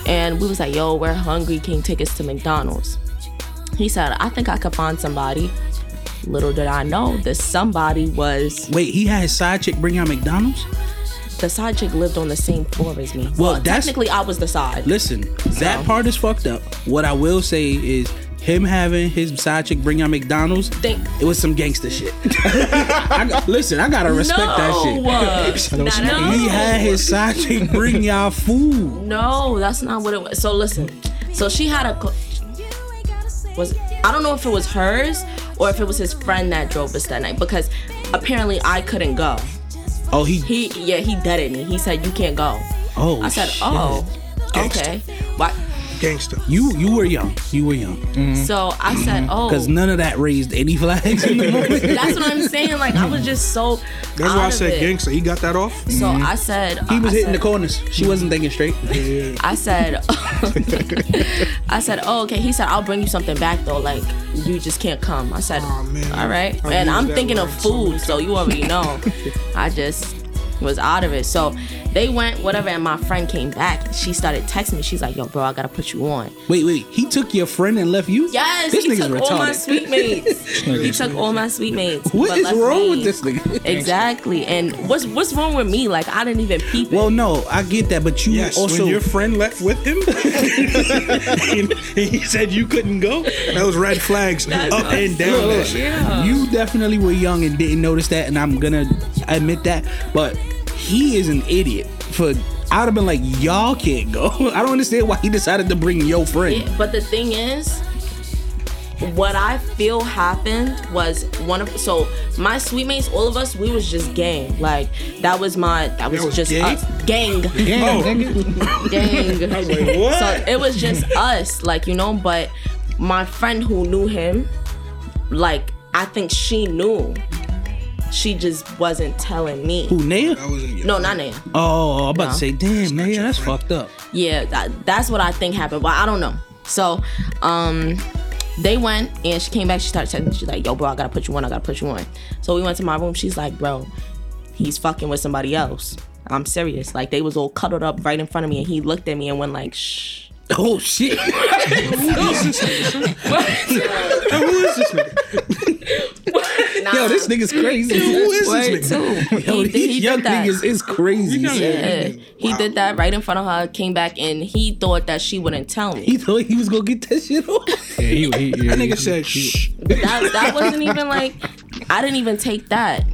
And we was like, yo, we're hungry, can you take us to McDonald's? He said, I think I could find somebody. Little did I know that somebody was Wait, he had his side chick bring out McDonald's. the side chick lived on the same floor as me. Well, that's- technically I was the side. Listen, that part is fucked up. What I will say is him having his side chick bring out McDonald's. Think- it was some gangster shit. I, listen, I gotta respect that shit. no, uh, no, He had his side chick bring y'all food. no, that's not what it was. So listen, so she had a was I don't know if it was hers or if it was his friend that drove us that night because apparently I couldn't go. Oh, he. He yeah he deaded me. He said you can't go. Oh, I said shit. oh Gangsta. okay. Why? Gangster. You you were young. You were young. Mm-hmm. So I said mm-hmm. oh Because none of that raised any flags in the moment. that's what I'm saying. Like I was just so. That's out why I of said it. gangster. He got that off. So mm-hmm. I said He was I hitting the corners. She wasn't thinking straight. I said, I said, oh, okay. He said, I'll bring you something back though. Like, you just can't come. I said, Aw, man. all right. Oh, I've and I'm thinking of word so food, so you already know. I just was out of it. So they went, whatever, and my friend came back. She started texting me. She's like, yo, bro, I gotta put you on. Wait, wait. He took your friend and left you? Yes, This he nigga's took all my retarded. suite mates. he took all my suite mates. What but is left wrong me. with this nigga? Exactly. And what's what's wrong with me? Like I didn't even peep it. Well, no, I get that, but you Yes, also when your friend left with him, and he said you couldn't go. That was red flags up and down. yeah. You definitely were young and didn't notice that, and I'm gonna admit that. But he is an idiot. For I'd have been like, y'all can't go. I don't understand why he decided to bring your friend. Yeah, but the thing is, what I feel happened was one of so my suite mates, all of us, we was just gang. Like that was my that was, was just gang? us. Gang. Damn, Oh. nigga. gang. what? So it was just us, like, you know, but my friend who knew him, like, I think she knew. She just wasn't telling me. Who, Naya? That wasn't your No, not Naya. Oh, I'm about No. to say, damn, Naya, that's fucked up. Yeah, that, that's what I think happened, but I don't know. So, um, they went and she came back. She started texting. She's like, "Yo, bro, I gotta put you on. I gotta put you on." So we went to my room. She's like, "Bro, he's fucking with somebody else." I'm serious. Like they was all cuddled up right in front of me, and he looked at me and went like, "Shh." Oh shit. Who is this nigga? Nah. Yo, this nigga's crazy. Who is Word this nigga? too. Yo, He, did- these he young did that. niggas is crazy. You know- Yeah, he did that right in front of her. Came back and he thought that she wouldn't tell me. He thought he was gonna get that shit on. Yeah, he, he, yeah, That he- nigga said, shh. that that wasn't even like. I didn't even take that.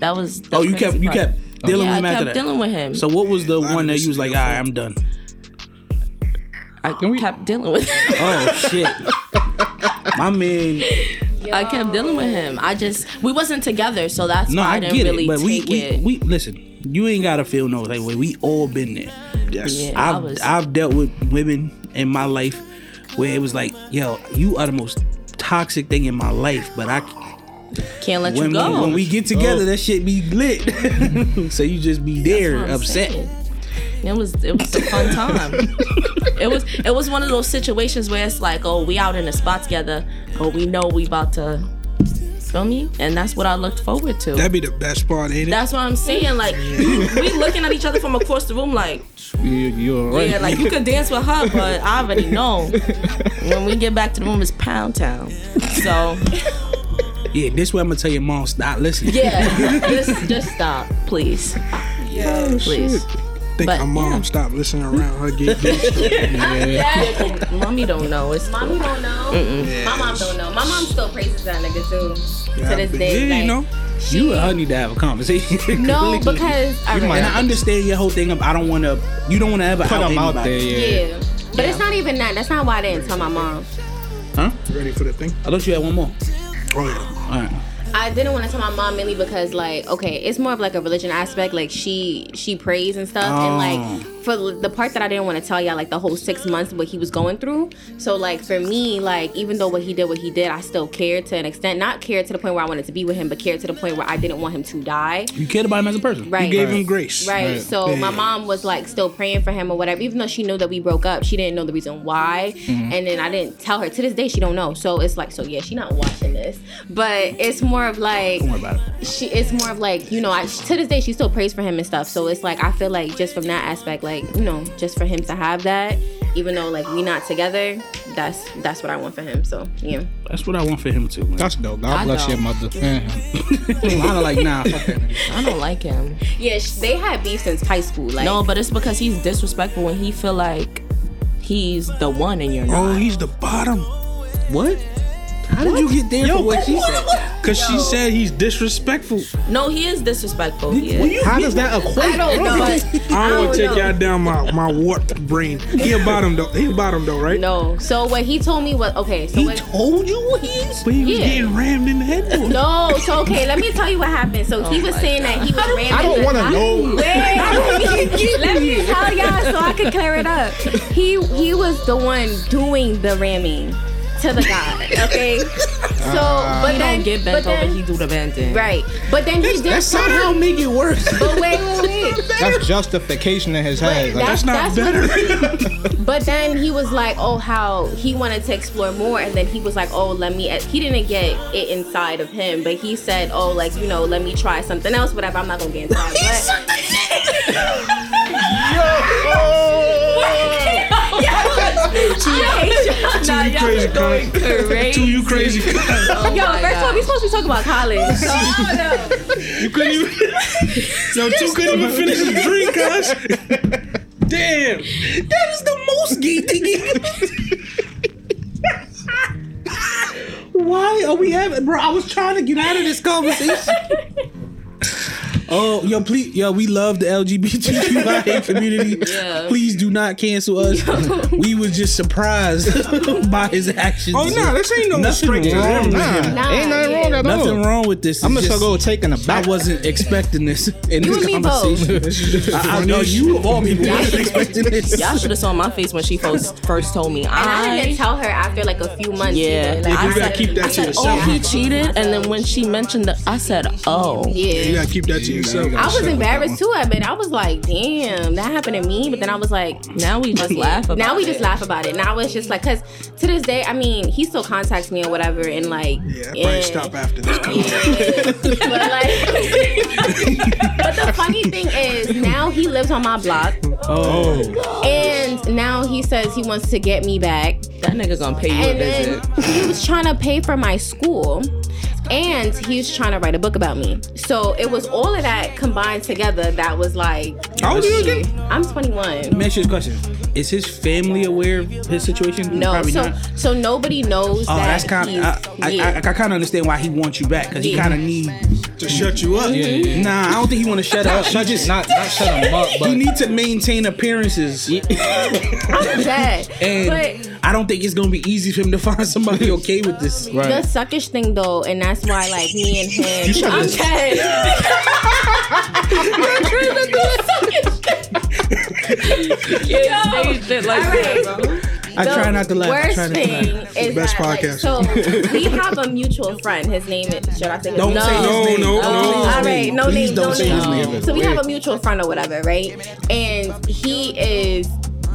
That was. The Oh, you crazy kept you kept dealing yeah, with him I after kept that. dealing with him. So what was the I one that didn't you was like, your all right, phone. I'm done. I kept dealing with him. Oh shit. My man. I kept dealing with him. I just we wasn't together, so that's No, why I, I didn't get really it, but we take we, it. we we listen. You ain't gotta feel no that way. We all been there. Yes. Yeah. I I've was- I've dealt with women in my life where it was like, yo, you are the most toxic thing in my life, but I Can't let when you go. we, when we get together, that shit be lit. so you just be there, That's what I'm upset. saying. It was it was a fun time. it was it was one of those situations where it's like, oh, we out in a spot together, but we know we about to feel me, and that's what I looked forward to. That'd be the best part, ain't it? that's what I'm saying. Like we looking at each other from across the room, like you, you're right. yeah, like you could dance with her, but I already know when we get back to the room, it's Pound Town. So Yeah, this way I'm gonna tell your mom stop listening. yeah, just just stop, please, oh, please. Think but, my mom yeah. stopped listening around her gay Mommy don't know. It's Mommy don't know. My mom don't know. My mom still praises that nigga too. to this day. Yeah, like, you know. You and her need to have a conversation. No, because I and I understand your whole thing of I don't want to. You don't want to ever Put out him out anybody. there, yeah. yeah. But it's not even that. That's not why I didn't tell my mom. Huh? Ready for the thing? I thought you had one more. Oh yeah. All right. I didn't want to tell my mom mainly because like okay, it's more of like a religion aspect. Like she she prays and stuff, and Oh. like for the part that I didn't want to tell y'all, like the whole six months what he was going through. So like for me, like even though what he did, what he did, I still cared to an extent. Not cared to the point where I wanted to be with him, but cared to the point where I didn't want him to die. You cared about him as a person. Right. You gave him grace. Right. Right. So my mom was like still praying for him or whatever, even though she knew that we broke up. She didn't know the reason why, Mm-hmm. and then I didn't tell her. To this day, she don't know. So it's like, so yeah, she not watching this, but it's more of like Don't worry about it. she. It's more of like you know, I, to this day she still prays for him and stuff. So it's like I feel like just from that aspect, like you know, just for him to have that, even though like we not together, that's that's what I want for him. So yeah. That's what I want for him too. Man. That's dope. God I bless don't. your mother. and him. I'm like, nah, fuck that. nigga. I don't like him. Yeah, they had beef since high school. Like No, but it's because he's disrespectful when he feel like he's the one and you're not. Oh, he's the bottom. What? How did you get there for what she said? Cause she said he's disrespectful. no, he is disrespectful. He is. How does that equate? I don't know. I don't don't want to take y'all down my, my warped brain. He a bottom though. He a bottom though, right? No. So what he told me was okay. So He what, told you what he is? But he was Yeah. getting rammed in the head. for no. So okay, let me tell you what happened. So he oh was saying that he was ramming. I don't want to know. Wait, let me tell y'all so I can clear it up. He he was the one doing the ramming to the god. Okay. So, uh, but He then don't get but bent over, then, he do the bending. right. But then he did That somehow something. make it worse. But wait, wait, wait. That's justification in his head. Like, That's, That's not that's better. What, but then he was like, oh, how he wanted to explore more, and then he was like, oh, let me. He didn't get it inside of him, but he said, oh, like you know, let me try something else, whatever. I'm not gonna get inside. But, Nah, y'all crazy, are going crazy. Two you crazy. Oh Yo, first of all, we supposed to be talking about college. Oh, you couldn't even. Yo, two couldn't even finish his drink, guys. Damn. That is the most gay thing. Why are we having, bro? I was trying to get out of this conversation. Oh, yo, please, yo, we love the LGBTQIA community. Yeah. Please do not cancel us. we was just surprised by his actions. Oh no, this ain't no Nothing straight to wrong. nah, Nah, ain't nothing wrong at Nothing wrong with this. I'm just, gonna just- go taking a I back. wasn't expecting this in You this and me both. conversation. I, I know you of all people wasn't expecting this. Y'all should have saw my face when she first first told me. And I I didn't tell her after like a few months. yeah. either. Like, I you gotta said, keep that I to said, yourself. oh, he cheated, and then when she mentioned the, I said, oh. yeah, You yeah. gotta keep that to yourself. I was embarrassed too. I mean, I was like, "Damn, that happened to me." But then I was like, Now we just laugh about now we it. just laugh about it. Now it's just like, cause to this day, I mean, he still contacts me or whatever, and like, Yeah, I and- stop after this. but like, but the funny thing is, now he lives on my block, Oh, and now he says he wants to get me back. That nigga gonna pay you a And visit. then he was trying to pay for my school. And he's trying to write a book about me. So it was all of that combined together that was like. How old are you again? I'm 21. Let me ask you this question: Is his family aware of his situation? No, Probably so not. so nobody knows Oh, that that's kind of. I, I, yeah. I, I kind of understand why he wants you back because he kind of need. To shut you up. Yeah, yeah. Nah, I don't think he want to shut up. He just Not not shut him up, but he need to maintain appearances, I'm dead. and but I don't think it's gonna be easy for him to find somebody okay with this. the suckish thing though, and that's why like me and him. should I'm just- dead. Say shit like that. I The try not to laugh. I Worst try not to thing laugh. is Best that, like, so we have a mutual friend. His name is. Should I say his Don't name? say his name. no, oh, Don't no. say his All name. right, no Please name, don't no say his name. name. So we have a mutual friend or whatever, right? And he is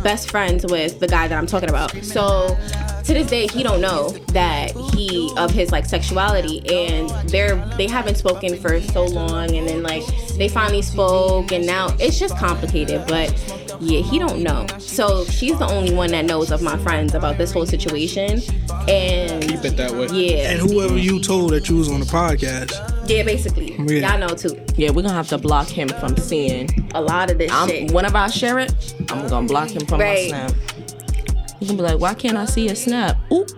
best friends with the guy that I'm talking about. So to this day, he don't know that he of his like sexuality, and they're they haven't spoken for so long, and then like they finally spoke, and now it's just complicated. But yeah, he don't know. So she's the only one that knows of my friends about this whole situation, and keep it that way. yeah, And whoever you told that you was on the podcast, yeah, basically, Yeah. y'all know too. Yeah, we're gonna have to block him from seeing. A lot of this I'm, shit. whenever I share it, I'm gonna block him from Right. my snap. He can be like, "Why can't I see a snap?" Oop,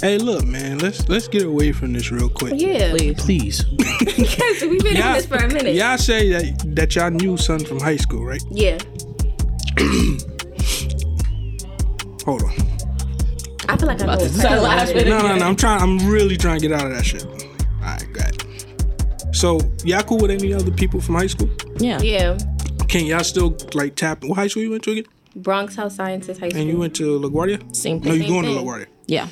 hey, look, man, let's let's get away from this real quick. yeah, please. Please. because we've been in this for a minute. Y'all say that that y'all knew son from high school, right? Yeah. Hold on. I feel like I know. to start laughing. No, no, no. I'm trying. I'm really trying to get out of that shit. All right, got it. So y'all cool with any other people from high school? Yeah. Yeah. Can y'all still like tap? What high school you went to again? Bronx Health Sciences High School. And you went to LaGuardia? Same thing. No, thing. you going to thing. LaGuardia? Yeah.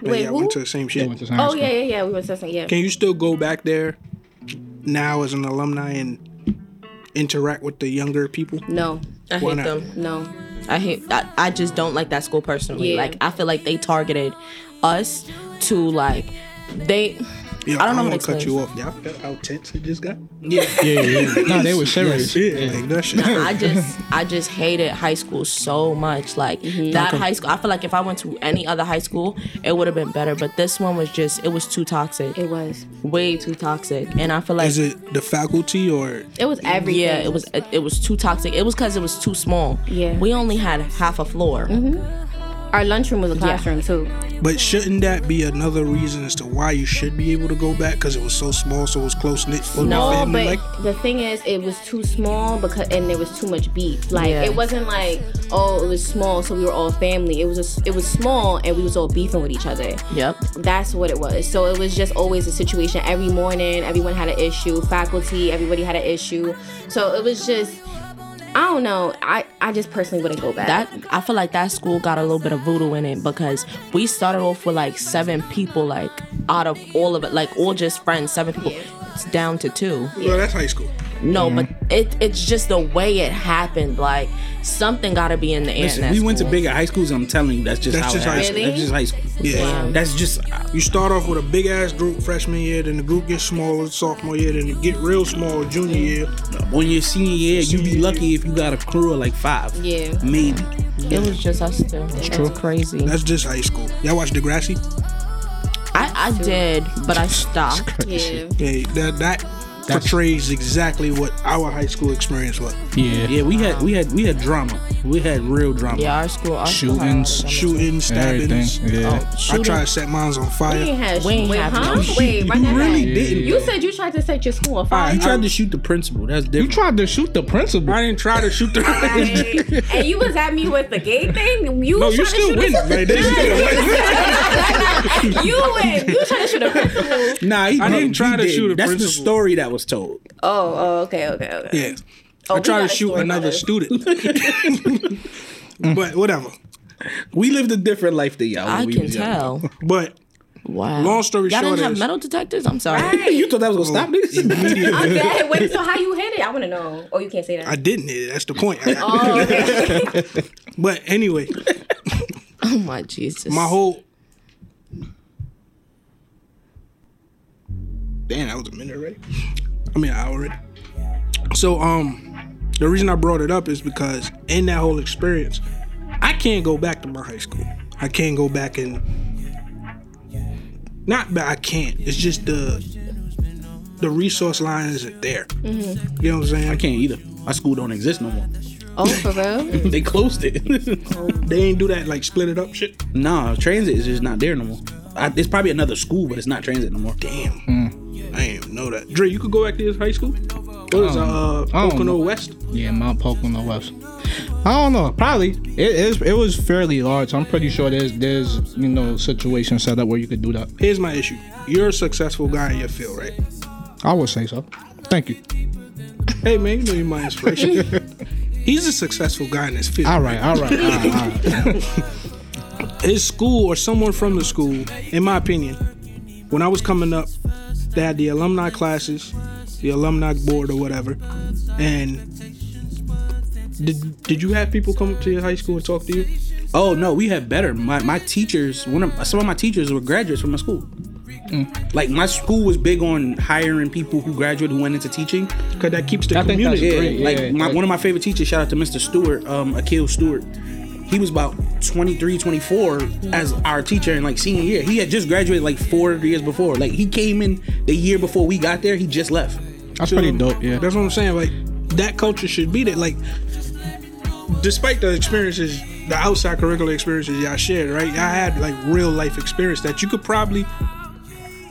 Yeah, Wait, yeah, who? went to the same shit. Went to high Oh school. yeah, yeah, yeah. We went to something. Yeah. Can you still go back there now as an alumni and interact with the younger people? No. I hate not? them. No. I hate. I, I just don't like that school personally. Yeah. Like I feel like they targeted us to like they. Yo, I don't know how want to to cut explain. you off. Y'all felt how tense it just got? Yeah. Yeah, yeah. No, they were serious. Yeah, like that shit. I just I just hated high school so much. Like mm-hmm. that high school. I feel like if I went to any other high school, it would have been better. But this one was just it was too toxic. It was. way too toxic. And I feel like Is it the faculty or It was everything. yeah, it was it, it was too toxic. It was because it was too small. Yeah. we only had half a floor. Mm-hmm. Our lunchroom was a classroom too. But shouldn't that be another reason as to why you should be able to go back? Because it was so small, so it was close knit. No, family but like. the thing is, it was too small because and there was too much beef. Like Yeah. it wasn't like oh, it was small, so we were all family. It was a, it was small and we was all beefing with each other. Yep. That's what it was. So it was just always a situation. Every morning, everyone had an issue. Faculty, everybody had an issue. So it was just, I don't know. I I just personally wouldn't go back. That I feel like that school got a little bit of voodoo in it because we started off with like seven people, like out of all of it, like all just friends, seven people. It's down to two. Well, that's high school. No, but Mm-hmm. it it's just the way it happened. Like something got to be in the air. in Listen, that we went to school. bigger high schools. I'm telling you, that's just That's how just it high happens. school. That's just high school. Yeah. That's just You start off with a big ass group freshman year, then the group gets smaller sophomore year, then it get real small junior year. when you're senior year, you be Senior lucky if you got a crew of like five. Yeah. maybe. It was just us two. That's true. crazy. That's just high school. Y'all watch Degrassi? I, I did, but I stopped. yeah. Yeah, that that portrays exactly what our high school experience was. Yeah. Yeah, we had we had we had drama. We had real drama. Yeah, our school. Our school had a lot of Shootings. drama. Shooting, Everything. stabbings. Yeah. Oh, I Shooting- tried to set mines on We fire. ain't had We ain't wait, huh? Wait, run that really back. didn't. You said you tried to set your school on fire. I fire. tried to shoot the principal. That's different. You tried to shoot the principal. I didn't try to shoot the. and you was at me with the gay thing. You no, you to still shoot win. a- they still win. you win. You was trying to shoot a principal. Nah, he I didn't try to shoot a principal. That's the story that was told. Oh, oh, okay, okay, okay. Yeah. Oh, I we tried to shoot another about student. but whatever. We lived a different life than y'all. I we can was young. tell. But Wow. Long story Y'all short didn't have is- metal detectors. I'm sorry. You thought that was gonna stop oh, this? I'm dead. Wait, so how you hit it? I want to know. Oh, you can't say that. I didn't hit it. That's the point. Oh, okay. But anyway, Oh my Jesus. my whole. Damn, that was a minute already. I mean, an hour already. So, um, the reason I brought it up is because in that whole experience, I can't go back to my high school. I can't go back and not that I can't. It's just the the resource line isn't there. Mm-hmm. You know what I'm saying? I can't either. My school don't exist no more. Oh, for real? they closed it. They ain't do that like split it up shit. nah, transit is just not there no more. I, it's probably another school, but it's not transit no more. Damn. I didn't even know that. Dre, you could go back to his high school. What is it, uh I don't Pocono know. West? Yeah, Mount Pocono West. I don't know. Probably it is. It was fairly large. I'm pretty sure there's there's you know situations set up where you could do that. Here's my issue. You're a successful guy in your field, right? I would say so. Thank you. Hey man, you know you're my inspiration. He's a successful guy in his field. All right. All right. All right. All right. his school or someone from the school, in my opinion, when I was coming up, they had the alumni classes, the alumni board or whatever, and did did you have people come up to your high school and talk to you? Oh no, we had better. My my teachers, one of some of my teachers were graduates from my school. Like my school was big on hiring people who graduated who went into teaching. Because that keeps the I think that's community. Yeah, great, like yeah, my, like- one of my favorite teachers. Shout out to Mr. Stewart, um, Akil Stewart. He was about 23, 24 as our teacher in like senior year. He had just graduated like four years before. Like he came in the year before we got there. He just left. That's pretty dope. Yeah. That's what I'm saying. Like that culture should be there. Like, despite the experiences, the outside curricular experiences y'all shared, right? Y'all had like real life experience that you could probably,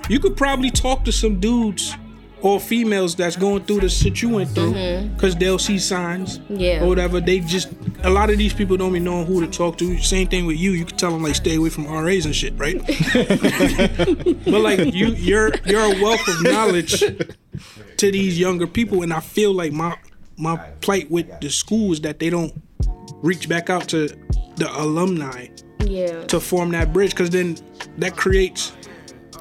you could probably talk to some dudes or females that's going through the shit you went through, mm-hmm. because they'll see signs, Yeah. or whatever. They just a lot of these people don't even know who to talk to. Same thing with you. You can tell them like stay away from RAs and shit, right? but like you, you're you're a wealth of knowledge to these younger people, and I feel like my my plight with the school is that they don't reach back out to the alumni Yeah. to form that bridge, because then that creates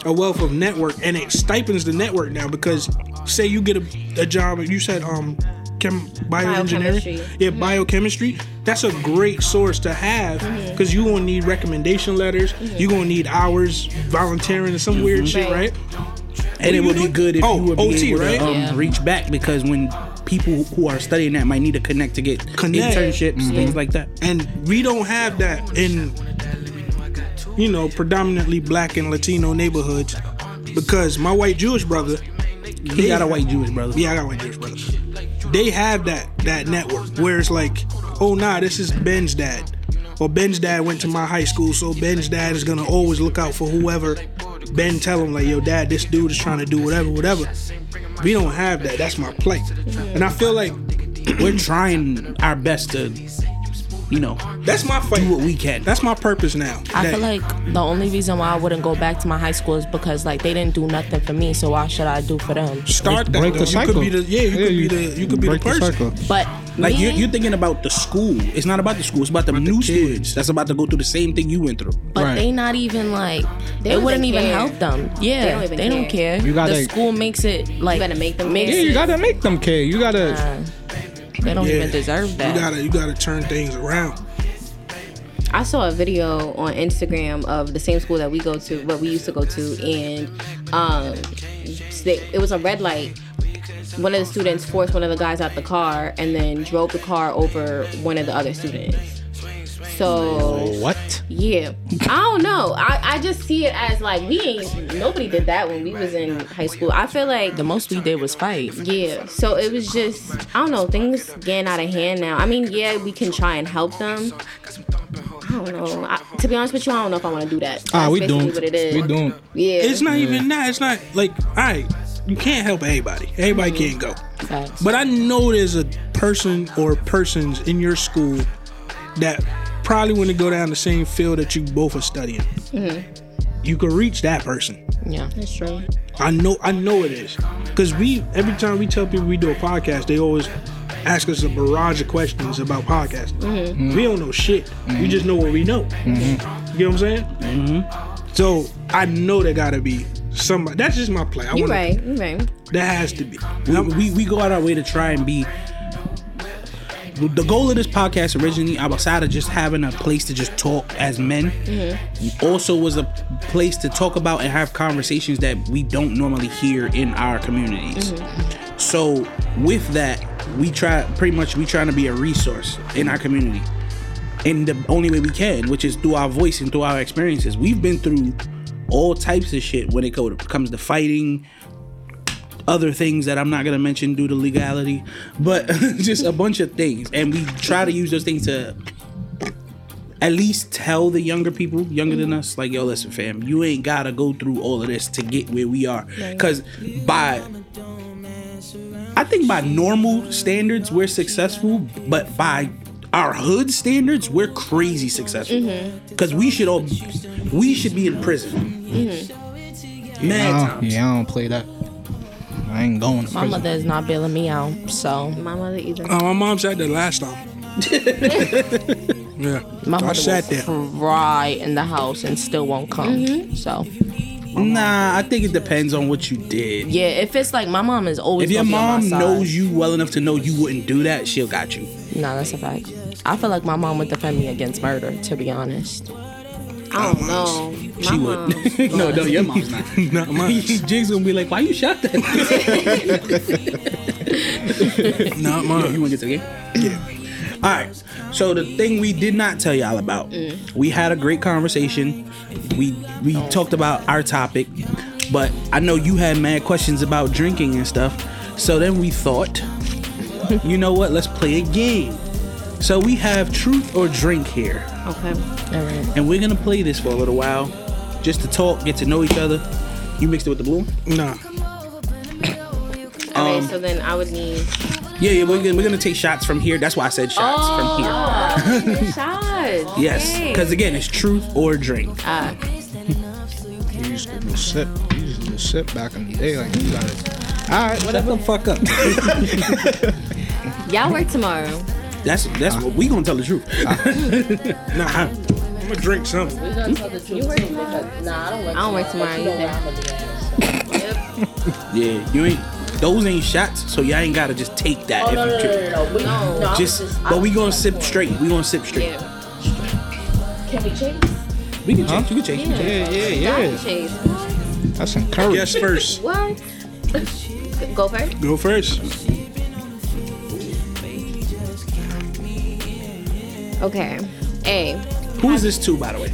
a wealth of network, and it stipends the network now. Because say you get a, a job, you said um. Chem, bioengineering, Biochemistry. yeah, biochemistry. That's a great source to have because you gonna need recommendation letters. You're gonna need hours volunteering and some weird shit, Right. right? And it would be good if Oh, you would be OT, able right? to um, Yeah. reach back because when people who are studying that might need to connect to get Connect. internships, things like that. and we don't have that in you know predominantly black and latino neighborhoods. Because my white jewish brother He got a white Jewish brother. yeah i got a white jewish brother. They have that that network where it's like oh nah this is ben's dad. Or ben's dad went to my high school so ben's dad is gonna always look out for whoever ben tell him like yo dad this dude is trying to do whatever whatever. We don't have that. That's my plight. And i feel like We're trying our best to, you know, that's my fight do what we can. that's my purpose now I That- feel like the only reason why I wouldn't go back to my high school is because like they didn't do nothing for me, so why should I do for them? start that. break though. the You cycle. could be the yeah. You could be the you could be the break person. cycle. But Like me, you're, you're thinking about the school. It's not about the school. It's about the new students that's about to go through the same thing you went through. but Right. they not even like They it wouldn't even even care. help them. Yeah, They don't even they don't care. care. You gotta- the school makes it like gotta make them makes care. Yeah, you gotta make them care. You gotta. uh, they don't Yeah. even deserve that. You gotta you gotta turn things around. I saw a video on Instagram of the same school that we go to, what we used to go to, and um, it was a red light. One of the students forced one of the guys out the car and then drove the car over one of the other students. So What? yeah, I don't know. I, I just see it as like we ain't nobody did that when we was in high school. I feel like the most we did was fight. yeah, so it was just I don't know things getting out of hand now. I mean, yeah, we can try and help them. I don't know. I, to be honest with you, I don't know if I want to do that. Ah, That's we basically doing. What it is. We doing. Yeah. It's not even that. It's not like all right. You can't help everybody. Everybody can't go. Facts. But I know there's a person or persons in your school that probably want to go down the same field that you both are studying. Mm-hmm. You can reach that person. yeah. That's true. I know I know it is. Cause we every time we tell people we do a podcast, they always ask us a barrage of questions about podcasting. Mm-hmm. We don't know shit. We just know what we know. Mm-hmm. You know what I'm saying? Mm-hmm. So I know there gotta be somebody. That's just my play. I You wanna, right. You right. There has to be. We, we, we go out our way to try and be. The goal of this podcast originally, outside of just having a place to just talk as men, mm-hmm. also was a place to talk about and have conversations that we don't normally hear in our communities. Mm-hmm. So with that, we try pretty much we trying to be a resource in our community in the only way we can, which is through our voice and through our experiences. We've been through all types of shit when it comes to fighting, other things that I'm not gonna mention due to legality, but just a bunch of things, and we try to use those things to at least tell the younger people, younger than us, like, yo, listen, fam, you ain't gotta go through all of this to get where we are. Cause by I think by normal standards, we're successful, but by our hood standards, we're crazy successful. Mm-hmm. Cause we should all we should be in prison. Mm-hmm. Mad I don't- times. yeah, I don't play that. I ain't going to My prison. mother is not bailing me out, so My mother either. Uh, my mom said that last time. yeah. my I mother sat will there. cry in the house and still won't come. So Nah, I think it depends on what you did. yeah, if it's like my mom is always If your gonna on my mom side. knows you well enough to know you wouldn't do that, she'll got you. Nah, that's a fact. I feel like my mom would defend me against murder. To be honest, I don't know. My She mom. would. no, no, your mom's not. Not mine. Jig's gonna be like, why you shot that? Not mine. you wanna get to the game? Yeah. All right. So the thing we did not tell y'all about, mm. we had a great conversation. We we oh. talked about our topic, but I know you had mad questions about drinking and stuff. So then we thought, you know what? Let's play a game. So we have truth or drink here, Okay. all right. and we're gonna play this for a little while, just to talk, get to know each other. You mixed it with the blue. Nah. All Um, right. So then I would need. Yeah, yeah. We're gonna, we're gonna take shots from here. That's why I said shots from here. Oh, shots. Yes, Okay. because again, it's truth or drink. Uh, You used to just sit. You used to just sit back in the day like you got it. All right, whatever. fuck up. y'all work tomorrow. That's that's what we gonna tell the truth. Ah. Nah. I'm gonna drink something. You work tomorrow? Nah, I don't work. I don't work tomorrow either. yeah, you ain't. Those ain't shots, so y'all ain't gotta just take that. Oh if no, you no, no, no, no. We, no, I Just, just, but we gonna just- sip straight. We gonna sip straight. Yeah. Can we change? We can change. You can change. Yeah, yeah, yeah. Chase. That's encouraging. Guess first. What? Go first. Go first. Okay. A. Who is this to, by the way?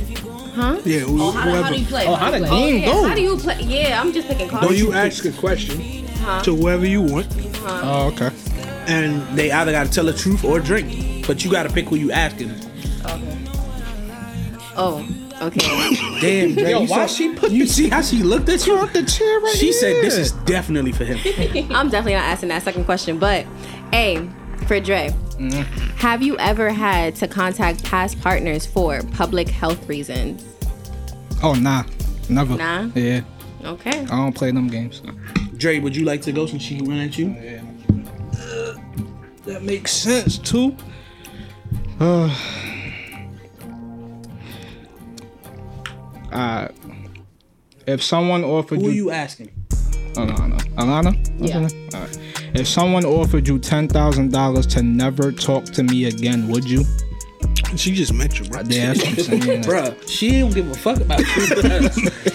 Huh? Yeah, who, Oh, how, how whoever. do you play? Oh, how the play? game Yeah, go? how do you play? Yeah, I'm just picking cards. Don't you ask a question to whoever you want, Oh, okay. and They either gotta tell the truth or drink, but you gotta pick who you asking. Okay. Oh, okay. Damn, Dre, Yo, you why saw- she put- You see how she looked at you? on the chair right She said this is definitely for him. I'm definitely not asking that second question, but A. For Dre. Have you ever had to contact past partners for public health reasons? Oh, nah. Never. Nah? Yeah. Okay. I don't play them games. Dre, would you like to go since she ran at you? Yeah. That makes sense too. Uh, uh, if someone offered you Who are you, you asking? Alana, Alana, What's her Yeah. name? All right. If someone offered you ten thousand dollars to never talk to me again, would you? she just met you, right. bro. Yeah, that's what I'm saying. Bruh, she don't give a fuck about you.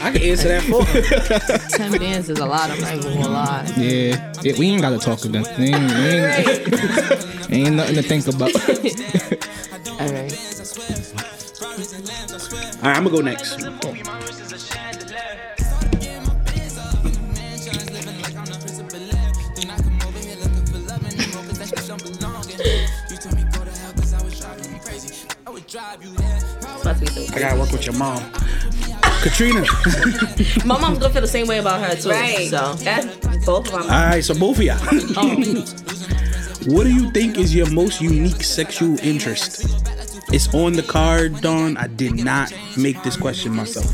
I can answer that for her. Ten bands is a lot. I'm not even gonna lie. Yeah, yeah, we ain't gotta talk again. We ain't, we ain't, ain't nothing to think about. All right. All right, I'm gonna go next. I gotta work with your mom, Katrina. My mom's gonna feel the same way about her too. Right. So That's both of them. All right, so both of y'all. Oh. what do you think is your most unique sexual interest? It's on the card, Dawn. I did not make this question myself.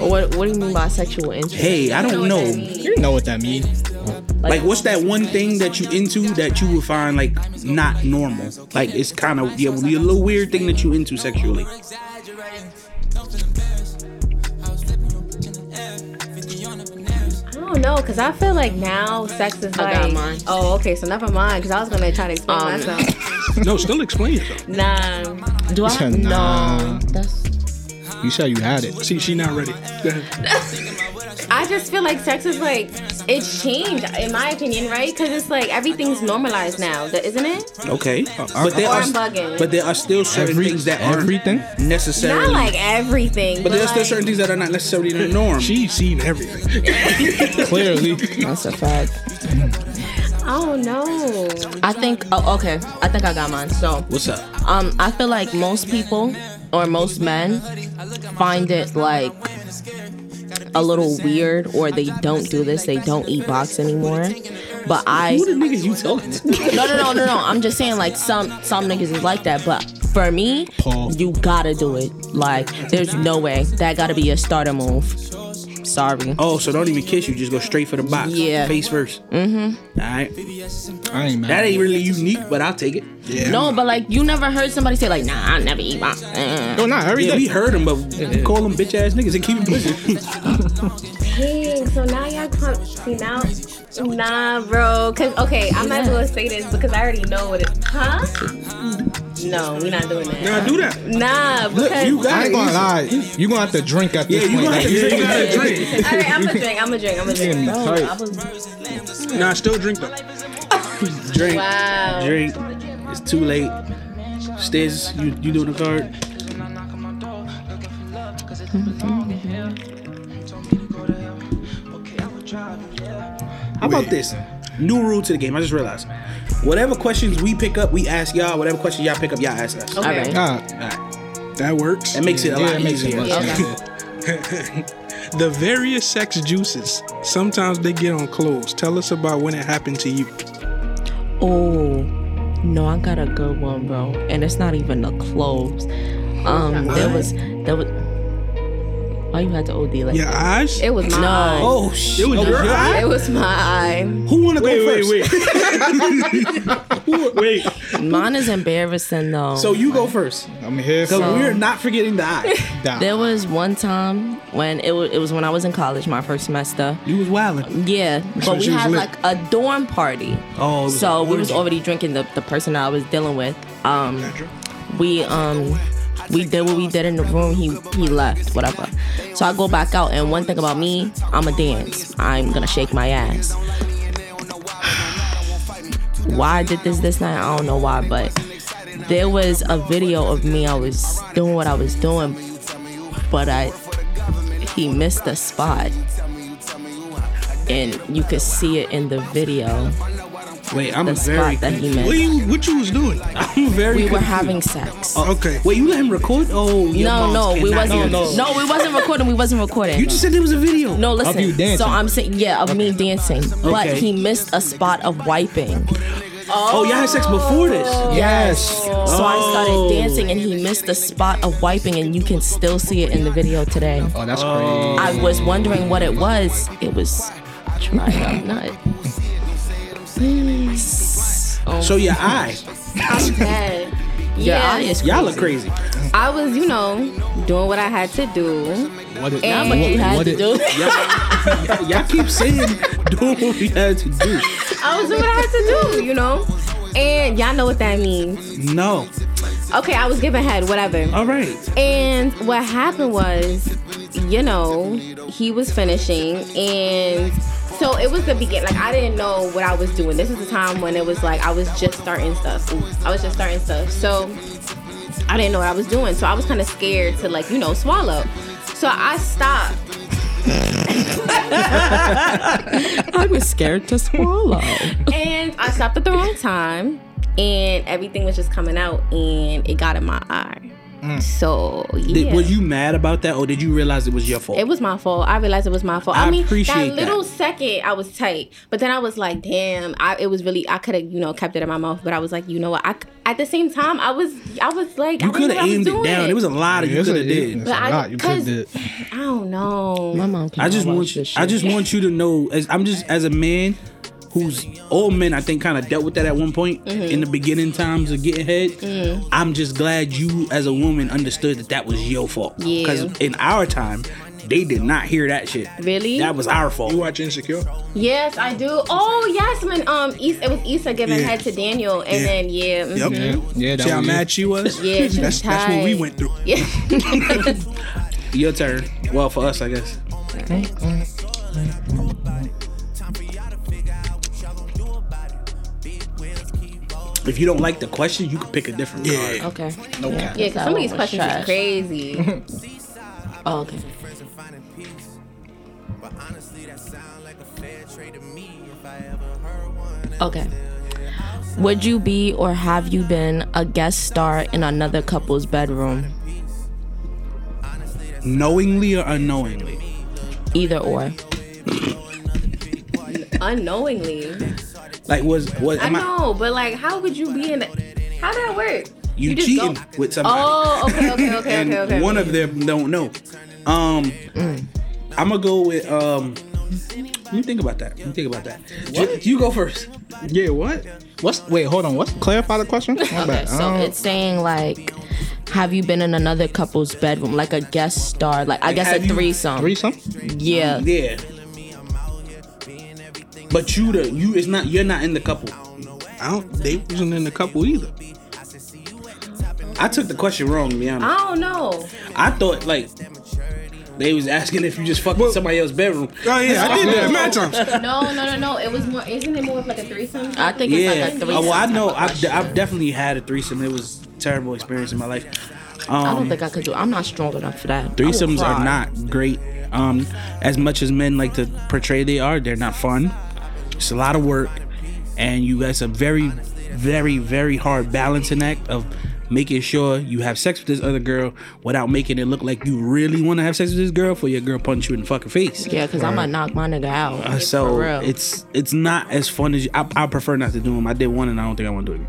what what do you mean by sexual interest? Hey, I don't know. you know what that means? Like, what's that one thing that you into that you would find like not normal? Like, it's kind of yeah, would be a little weird thing that you into sexually. I don't know, cause I feel like now sex is I got like. mine. Oh, okay. So never mind, cause I was gonna try to explain Um, myself. No, still explain yourself. Nah. Do I? nah. No. That's You said you had it. See, she not ready. Go ahead. I just feel like sex is like it's changed in my opinion, right? Because it's like everything's normalized now, isn't it? Okay, but there are bugging. but there are still certain Every- things that aren't everything? necessarily. Not like everything, but but, there are still certain things that are not necessarily the norm. She's seen everything. Clearly. That's a fact. I don't know. I think. Oh, okay. I think I got mine. So, What's up? um, I feel like most people or most men find it like a little weird, or they don't do this. They don't eat box anymore. But I. Who the niggas you talking to? No, no, no, no, no. I'm just saying, like some some niggas is like that, but for me, Paul. you gotta do it. Like, there's no way that gotta be a starter move. Sorry. Oh, so don't even kiss you. Just go straight for the box. Yeah. Face first. Mm-hmm. All right. I ain't mad. That ain't really unique, but I'll take it. Yeah. No, but like you never heard somebody say like, Nah, I never eat box. No, not every Yeah, day. we heard them, but we call them bitch ass niggas and keep it pushing. Dang, so now y'all come see now. Nah, bro. Cause okay, I'm not gonna say this because I already know what it. Huh? No, we're not doing that. Now do that. Nah, Look, because. you got I it. ain't gonna lie. You gonna have to drink at this Yeah, you point. gonna have Like, to you drink. You gotta drink. All right, I'm gonna drink. I'm gonna drink. I'm gonna drink. me Bro, tight. I was Nah, still drink though. Drink. Wow. Drink. It's too late. Stiz, you you doing the card? How about this? New rule to the game. I just realized. Whatever questions we pick up, we ask y'all. Whatever questions y'all pick up, y'all ask us. all right. Ah, Alright. That works. That makes it a yeah, lot it makes it easier. much Okay. The various sex juices. Sometimes they get on clothes. Tell us about when it happened to you. Oh, no, I got a good one, bro. And it's not even the clothes. Um, there was there was. Why you had to OD like Your that? eyes? It was my No. eye. Oh shit! It was your eye? It was my eye. Who wanna go first? wait, wait. wait. Mine is embarrassing though. So you go first, I'm here because for we're not forgetting the eye. that. there was one time when it was, it was when I was in college, my first semester. You was wilding. Yeah, but we had lit. like a dorm party. Oh, so we was already drinking the, the person I was dealing with. Um, we um we did what we did in the room. He he left, whatever. So I go back out, and one thing about me, I'm a dance. I'm gonna shake my ass. Why I did this this night? I don't know why, but there was a video of me. I was doing what I was doing, but I he missed the spot, and you could see it in the video. Wait, I'm The very. spot that he What you what you was doing? I'm very. We were having sex. Oh, okay. Wait, you let him record? Oh, your no, no, we wasn't. hear No, this. we wasn't recording. We wasn't recording. You just said there was a video. no, listen. you dancing. So I'm saying, yeah, of me dancing, but Okay. he missed a spot of wiping. Oh, y'all had sex before this. Yes. So I Oh. started dancing, and he missed the spot of wiping, and you can still see it in the video today. Oh, that's crazy. I was wondering what it was. It was dried up nut. Oh, So your eye. I'm your yeah, eye is Y'all look crazy. I was, you know, doing what I had to do. What it, Nah, Not what you had what to it- do. Y'all, y'all keep saying doing what we had to do. I was doing what I had to do, you know? And y'all know what that means. No. Okay, I was giving head, whatever. All right. And what happened was, you know, he was finishing and so it was the beginning. Like I didn't know what I was doing. This is the time when it was like I was just starting stuff. I was just starting stuff. So I didn't know what I was doing. So I was kind of scared to like, you know, swallow. So I stopped. I was scared to swallow. And I stopped at the wrong time and everything was just coming out and it got in my eye. Mm. So yeah. Did, was you mad about that, or did you realize it was your fault? It was my fault. I realized it was my fault. I, I mean, appreciate that little that. second, I was tight, but then I was like, "Damn!" I it was really. I could have, you know, kept it in my mouth, but I was like, you know what? I at the same time, I was, I was like, you could have what I aimed it doing. down. There was a lot of you It's could a- have did. it's But a I- lot you cause- could did. I don't know. My mom. I just want watch this I just want you to know as I'm just as a man who's all men I think kind of dealt with that at one point Mm-hmm. in the beginning times of getting head. I'm just glad you as a woman understood that that was your fault. Yeah. Because in our time, they did not hear that shit. Really? That was our fault. You watch Insecure? Yes, I do. Oh yes, when um, Issa, it was Issa giving Yeah. head to Daniel, and Yeah. then yeah, Yep. mhm. Yeah, that See how was mad she was? Yeah, she that's was that's what we went through. yeah. Your turn. Well, for us, I guess. If you don't like the question, you can pick a different Yeah. card. Okay. No yeah, cap. Yeah, because some of these questions trash. is crazy. Oh, okay. Okay. Would you be or have you been a guest star in another couple's bedroom? Knowingly or unknowingly? Either or. Unknowingly. Like was was I am I, know, but like, how would you be in it? How did that work? you, just cheating go- with somebody? Oh, okay, okay, okay, and okay, okay. one of them don't know. Um, I'm gonna go with um. Let me think about that. Let me think about that. You, you go first. Yeah, what? What's wait? Hold on. What's clarify the question? Okay, bad. so Um, it's saying like, have you been in another couple's bedroom, like a guest star, like I guess a threesome? threesome. Yeah. Yeah. But you the you is not you're not in the couple. I don't. They wasn't in the couple either. I took the question wrong. To be honest, I don't know. I thought like they was asking if you just fucked in somebody else's bedroom. Oh yeah, I did that mad times. No, no, no, no. It was more. Isn't it more of like a threesome? I think it's Yeah. like a threesome. Oh, well, I know. I've, question. I've definitely had a threesome. It was a terrible experience in my life. I Um, don't think I could do. I'm not strong enough for that. Threesomes are not great. Um, as much as men like to portray they are, they're not fun. It's a lot of work, and you guys a very, very, very hard balancing act of making sure you have sex with this other girl without making it look like you really want to have sex with this girl for your girl punch you in the fucking face. Yeah, because I'm gonna knock my nigga out. Uh, so for real. it's it's not as fun as you, I, I prefer not to do them. I did one and I don't think I want to do it.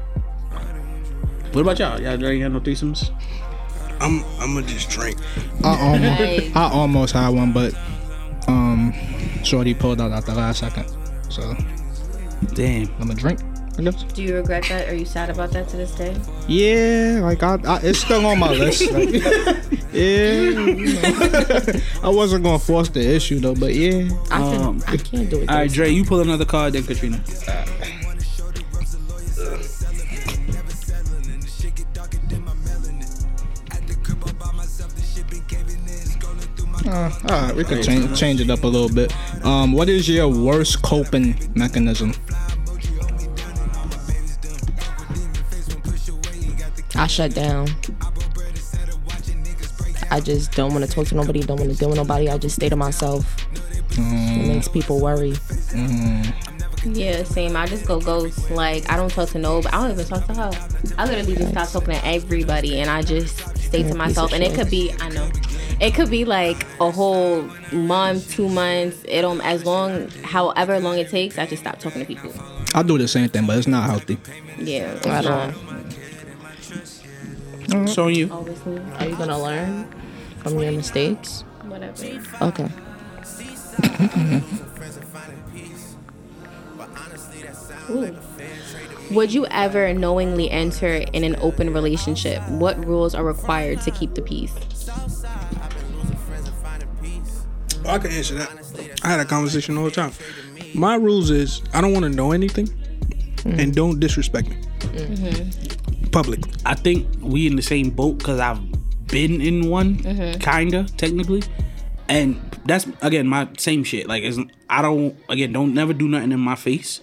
What about y'all? Y'all ain't had no threesomes? I'm. I'm gonna just drink. I almost, I almost had one, but um, Shorty pulled out at the last second. So Damn. I'm a drink. I guess. Do you regret that? Are you sad about that to this day? Yeah, like I, I it's still on my list. Like, yeah. I wasn't gonna force the issue though, but yeah. I can. um, I can't do it. All right, Dre, you pull another card, then Katrina. Uh, Uh, all right, we could change change it up a little bit. Um, what is your worst coping mechanism? I shut down. I just don't want to talk to nobody. Don't want to deal with nobody. I just stay to myself. It mm. makes people worry. Mm. Yeah, same. I just go ghost. Like I don't talk to nobody. I don't even talk to her. I literally just stop talking to everybody, and I just stay You're to myself. And it could be. I know. It could be like a whole month, two months. It don't as long, however long it takes. I just stop talking to people. I do the same thing, but it's not healthy. Yeah, it's At all. not. So on you. Obviously, Are you gonna learn from your mistakes? whatever. Okay. Ooh. Would you ever knowingly enter in an open relationship? What rules are required to keep the peace? Oh, I can answer that. I had a conversation all the time. My rules is I don't want to know anything, mm-hmm. and don't disrespect me. Mm-hmm. Publicly. I think we in the same boat because I've been in one, mm-hmm. kinda technically, and that's again my same shit. Like, it's, I don't again don't never do nothing in my face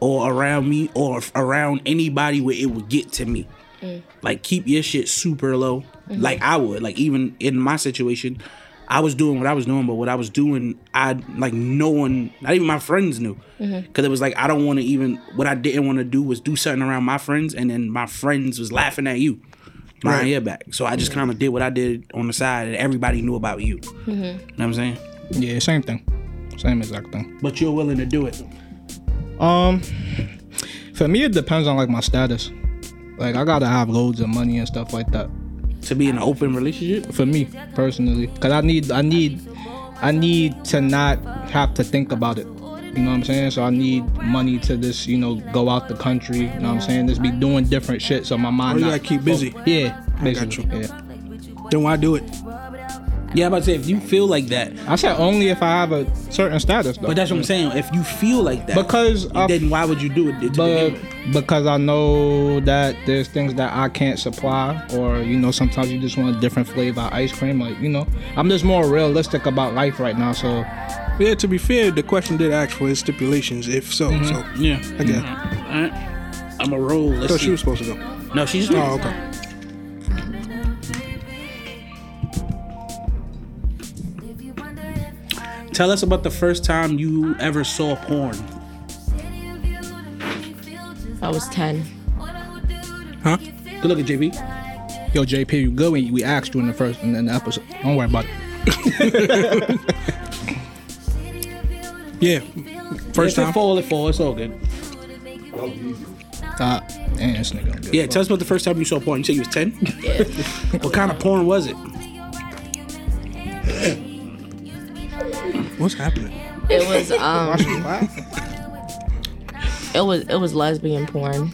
or around me or around anybody where it would get to me. Mm. Like, keep your shit super low, like I would. Like even in my situation. I was doing what I was doing, but what I was doing, I like no one, not even my friends knew, because it was like I don't want to even. What I didn't want to do was do something around my friends, and then my friends was laughing at you behind Right. your back. So I just kind of did what I did on the side, and everybody knew about you. You know what I'm saying? Yeah, same thing. Same exact thing. But you're willing to do it. Um, for me, it depends on like my status. Like I gotta have loads of money and stuff like that. To be in an open relationship, For me personally, cause I need, I need, I need to not have to think about it. You know what I'm saying? So I need money to just, you know, go out the country. You know what I'm saying? Just be doing different shit. So my mind. Oh, you not- gotta keep busy. Yeah, I got basically. you. Yeah. Then why do it? Yeah, I'm about to say if you feel like that, I said only if I have a certain status though. but that's what I'm saying. If you feel like that, Because I then why would you do it? To but because I know that there's things that I can't supply, or you know, sometimes you just want a different flavor of ice cream. Like you know, I'm just more realistic about life right now. So Yeah, to be fair, the question did ask for his stipulations. If so, mm-hmm. so yeah, okay. Mm-hmm. All right. I'm a roll. Let's thought see. she was supposed to go. no, she's Oh, okay. Tell us about the first time you ever saw porn. I was 10. Huh? Good look at JP. Yo, JP, you good? We, we asked you in the first in the episode. Don't worry about it. Yeah. First if it time. fall, it fall. It's all good. Uh, and this nigga. don't give Yeah, tell us about the first time you saw porn. You said you was 10? Yeah. what kind of porn was it? What's happening? It was um Watch me laugh. it was it was lesbian porn.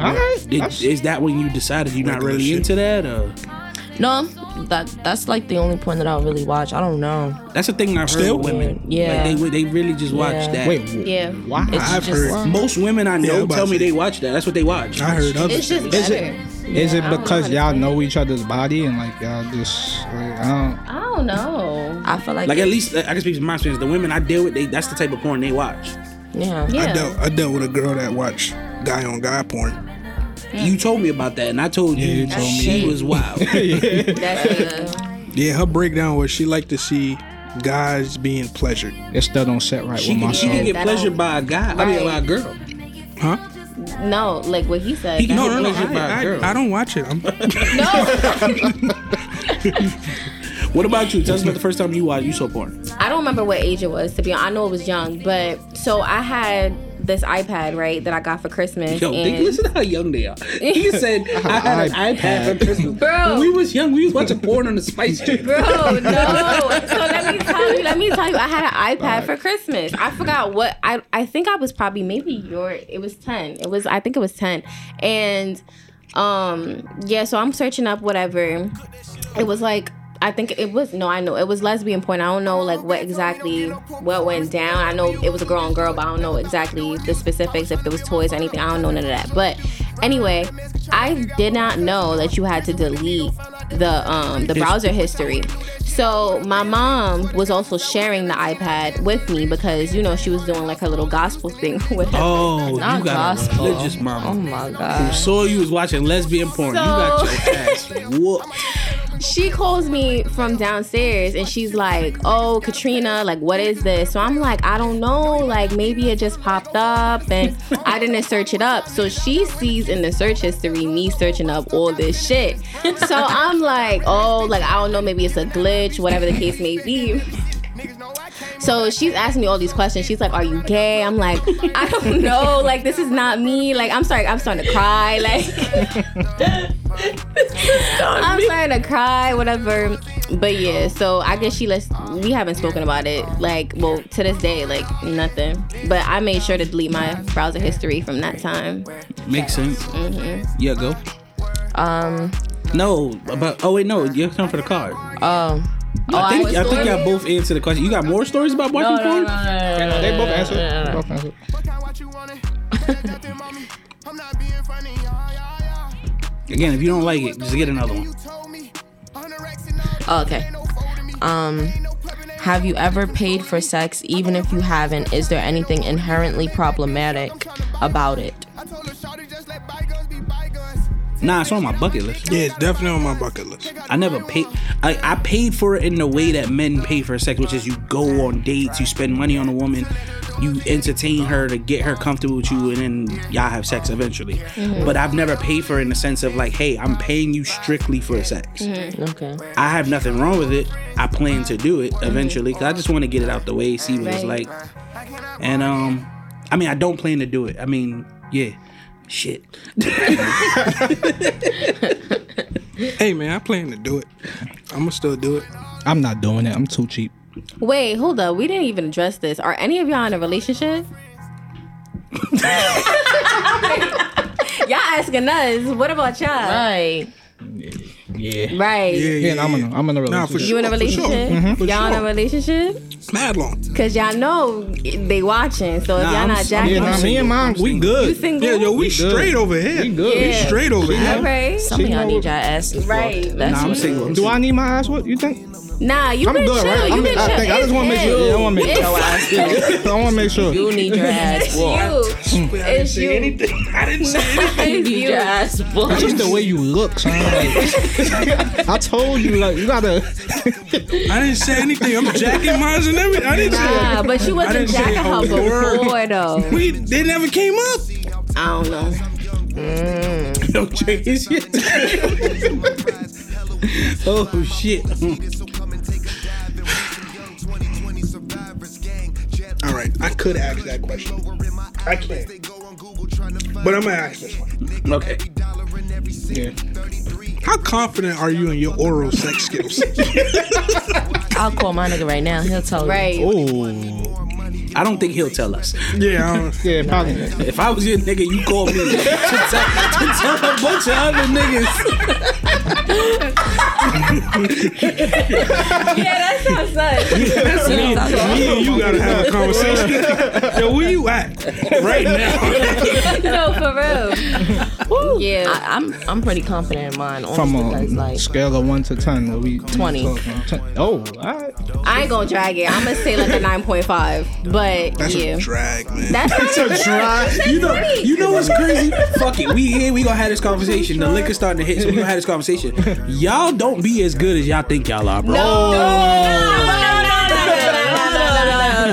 All right. Did, is that when you decided you're not really into that? Or? No, that that's like the only porn that I really watch. I don't know. That's the thing I've heard Still? with women. Yeah. Like they, they really just watch Yeah. that. Wait, Yeah. why? It's I've just heard. Most women I know I'm tell me say. they watch that. That's what they watch. I heard others. It's just Is it- Is it I don't know because how to y'all know each other's body and like y'all just like, I I don't know. I feel like, Like at least I can speak from my experience. The women I deal with, they that's the type of porn they watch. yeah. Yeah. I dealt I dealt with a girl that watched guy on guy porn. You told me about that, and I told you, Yeah, you told me. she was wild. That's uh, Yeah, her breakdown was she liked to see guys being pleasured. don't. It still don't set right she with my can, she can get That pleasured by a guy. I mean, Right. by a girl. Huh? No, like what he said. He can get No, no, no. pleasured by a I, girl. I, I don't watch it. I'm, no, What about you? Tell us about the first time you watched you saw porn. I don't remember what age it was. To be honest, I know it was young, but so I had this iPad right that I got for Christmas. Yo, think, listen to how young they are. He said I had an iPad for Christmas. Bro. when we was young, we was watching porn on the Spice Channel. Bro, no. So let me tell you, let me tell you, I had an iPad for Christmas. I forgot what I I think I was probably maybe your it was 10. It was I think it was 10. And um yeah, so I'm searching up whatever. It was like I think it was no, I know it was lesbian porn. I don't know like what exactly what went down. I know it was a girl on girl, but I don't know exactly the specifics if there was toys or anything. I don't know none of that. But anyway, I did not know that you had to delete the um the browser history. So my mom was also sharing the iPad with me because you know she was doing like her little gospel thing with her. Oh, not you got gospel. a religious mama. Oh my god. Who god. saw you was watching lesbian porn. you got your ass whooped. She calls me from downstairs and she's like, "Oh, Katrina, like what is this?" So I'm like, "I don't know, like maybe it just popped up and I didn't search it up." So she sees in the search history me searching up all this shit. So I'm like, "Oh, like I don't know, maybe it's a glitch, whatever the case may be." So she's asking me all these questions. She's like, "Are you gay?" I'm like, "I don't know. Like this is not me. Like I'm sorry. I'm starting to cry. Like I'm starting to cry. Whatever." But yeah, so I guess she lets. We haven't spoken about it. Like, well, to this day, like nothing. But I made sure to delete my browser history from that time. Makes sense. Mm-hmm. Yeah, go. Um. No, but oh wait, no, you're coming for the card. Um. Oh, I think I think y'all both answered the question. You got more stories about watching No, no, porn? no, no, no, no, no, They both answered. no, no, no. Both answered. Again, if you don't like it, just get another one. Oh, okay. Um, have you ever paid for sex? Even if you haven't, is there anything inherently problematic about it? Nah, it's on my bucket list. yeah, it's definitely on my bucket list. I never paid. I, I paid for it in the way that men pay for sex, which is you go on dates, you spend money on a woman, you entertain her to get her comfortable with you, and then y'all have sex eventually. Mm-hmm. But I've never paid for it in the sense of like, hey, I'm paying you strictly for sex. Mm-hmm. Okay. I have nothing wrong with it. I plan to do it mm-hmm. eventually because I just want to get it out the way, see what it's like. And um, I mean, I don't plan to do it. I mean, yeah, shit. Hey man, I plan to do it. I'ma still do it. I'm not doing it. I'm too cheap. Wait, hold up. We didn't even address this. Are any of y'all in a relationship? y'all asking us. What about y'all? Right. Yeah. Right. Yeah, Yeah, and I'm in a, I'm in a Nah, relationship. for You in a Sure, for sure. relationship? Mm-hmm, for Y'all in a relationship? Mad long. Cause y'all know they watching. So if Nah, y'all I'm not s- jacking, Yeah, nah, me and mom, we good. You good. single? Yeah, yo, we, We good. straight over here. We good. We straight over here. okay. Some of y'all need your ass. Right. That's Nah, I'm single. Do I need my ass? What you think? Nah, you I'm been good, chill. right? You I'm- been I chill. think- I just wanna make sure- yeah, I wanna make Your ass whooped. I want to make sure. You need your ass It's you. I didn't It's say you. anything. I didn't say anything. You need your ass It's just the way you look, son. Like, I told you, like, you gotta. I didn't say anything. I'm jacking mines and everything. I didn't Nah, say. but you wasn't didn't jacking her before though. We they never came up. I don't know. Yo, Jay, is shit. oh shit. All right, I could ask that question. I can't. But I'm gonna ask this one. Okay. Yeah. How confident are you in your oral sex skills? I'll call my nigga right now. He'll tell you. Right. Oh. I don't think he'll tell us. yeah, I don't, Yeah, probably. If I was your nigga, you call me to tell, to tell a bunch of other niggas. Yeah, that sounds nice. me and you gotta have a conversation. Yo, where you at right now? no, for real. Yeah. I, I'm I'm pretty confident in mine. Only From because a like scale of 1 to 10, what we 20. talking? Ten- Oh, alright. I ain't gonna drag it. I'm gonna say like a 9.5. But That's yeah. a drag, man. That's not a try. You know, you know what's crazy? Fuck it. We here. We gonna have this conversation. The liquor starting to hit, so we gonna have this conversation. Y'all don't be as good as y'all think y'all are, bro.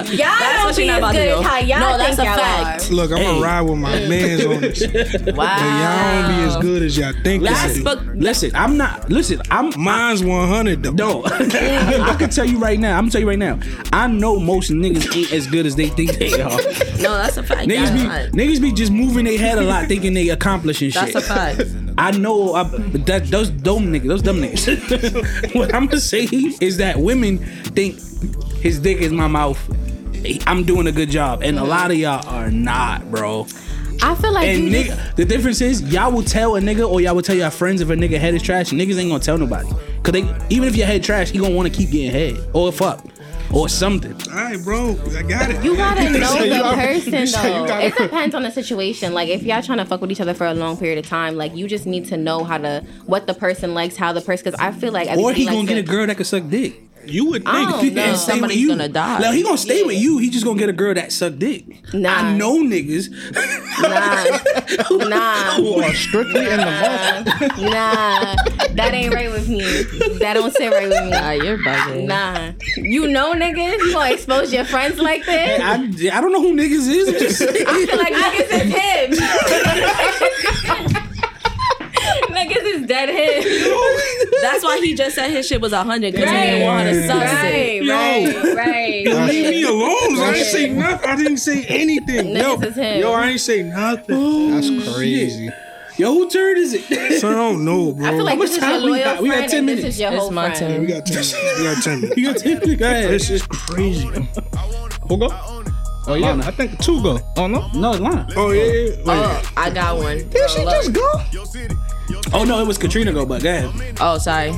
Y'all That's don't what be you're as not about good as do. how y'all No, that's think a y'all fact. are. Look, I'm Hey. gonna ride with my mans on this. wow. Y'all don't be as good as y'all think That's y'all do. but Listen, I'm not. Listen, I'm. Mine's 100 though. No, I can tell you right now. I'm gonna tell you right now. I know most niggas ain't as good as they think they are. no, that's a fact. Niggas That's, be niggas be just moving their head a lot, thinking they accomplishing shit. that's a fact. I know I, that those dumb niggas, those dumb niggas. what I'm gonna say is that women think his dick is my mouth. I'm doing a good job, and a lot of y'all are not, bro. I feel like And nigga, just, the difference is y'all will tell a nigga or y'all will tell your friends if a nigga head is trash. Niggas ain't gonna tell nobody, cause they even if your head trash, he gonna want to keep getting head or fuck or something. All right, bro. I got it. you gotta know say the person you you though. gotta- It depends on the situation. Like if y'all trying to fuck with each other for a long period of time, like you just need to know how to what the person likes, how the person. Because I feel like Or he gonna get a to- girl that can suck dick. You would I think. don't know. And stay Somebody's with you. gonna die. Now he gonna stay Yeah. with you. He just gonna get a girl that suck dick. Nah. I know niggas. Nah, nah. You are strictly in the vault. Nah, that ain't right with me. That don't sit right with me. Nah, you're bugging. Nah, you know niggas, you gonna expose your friends like this? I, I don't know who niggas is. I'm just saying. I feel like niggas is him. niggas is dead him. That's why he just said his shit was hundred because he didn't want her to suck right, it. right, right. Yo, leave me alone. I didn't say nothing. I didn't say anything. Yo, Niggas is him. yo, I ain't say nothing. Oh, That's crazy. Yo, who turn is it? So I don't know, bro. I feel like much this is your time we loyal got? We got 10 and this minutes. is your It's whole my friend. turn. we got ten. minutes. We got ten minutes. you got ten. Go ahead. This is crazy. Who go? Oh, yeah. Lana. I think two go. Oh, no? No, it's lying. Oh yeah. yeah. Wait. Oh, I got one. Did she just go? Oh no, it was Katrina go, but go ahead. Oh, sorry.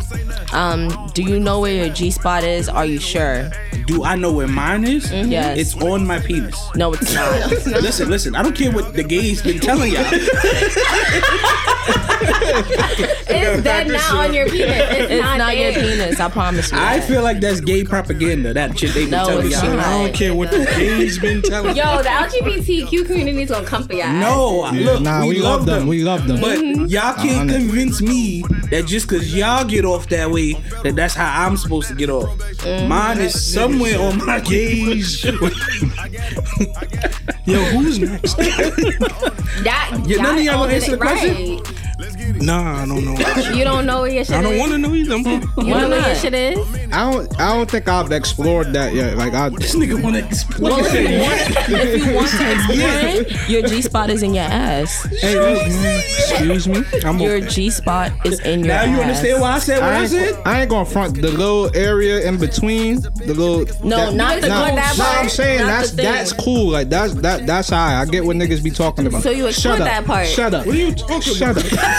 Um, do you know where your G spot is? Are you sure? Do I know where mine is? Yes. It's on my penis. No, it's not. Listen, listen. I don't care what the gays been telling y'all. It's dead not on your penis. It's, It's not, not your penis. I promise you. I that. feel like that's gay propaganda. That shit they been No, telling it's y'all. I don't care what the gays been telling. You. Yo, the LGBTQ community is gonna come for y'all. No, look, Nah, we, we, love love them. We love them. But y'all can't honest. convince me that just cause y'all get off that way, that that's how I'm supposed to get off. Mm. Mine is somewhere on my Gays. gauge. Yo, who's next? That, Yeah, none of y'all gonna answer it the question? Right. Nah, I don't know. You don't know where your shit is. I don't want to know either. I'm You Why don't know where your shit is? I don't. I don't think I've explored that yet. Like I. This nigga wanna explain. Well, if you want, if you want to explore it, your G spot is in your ass. Hey, excuse me. I'm Your a, G spot is in your Now ass. you understand why I said what I I ain't, said? I ain't gonna front the little area in between the little. No, that- not the nah, good that nah, part, I'm saying not that's the thing. that's cool. Like that's that that's how I get what niggas be talking about. So you explored Shut up. that part. Shut up. What are you talking Shut about? up.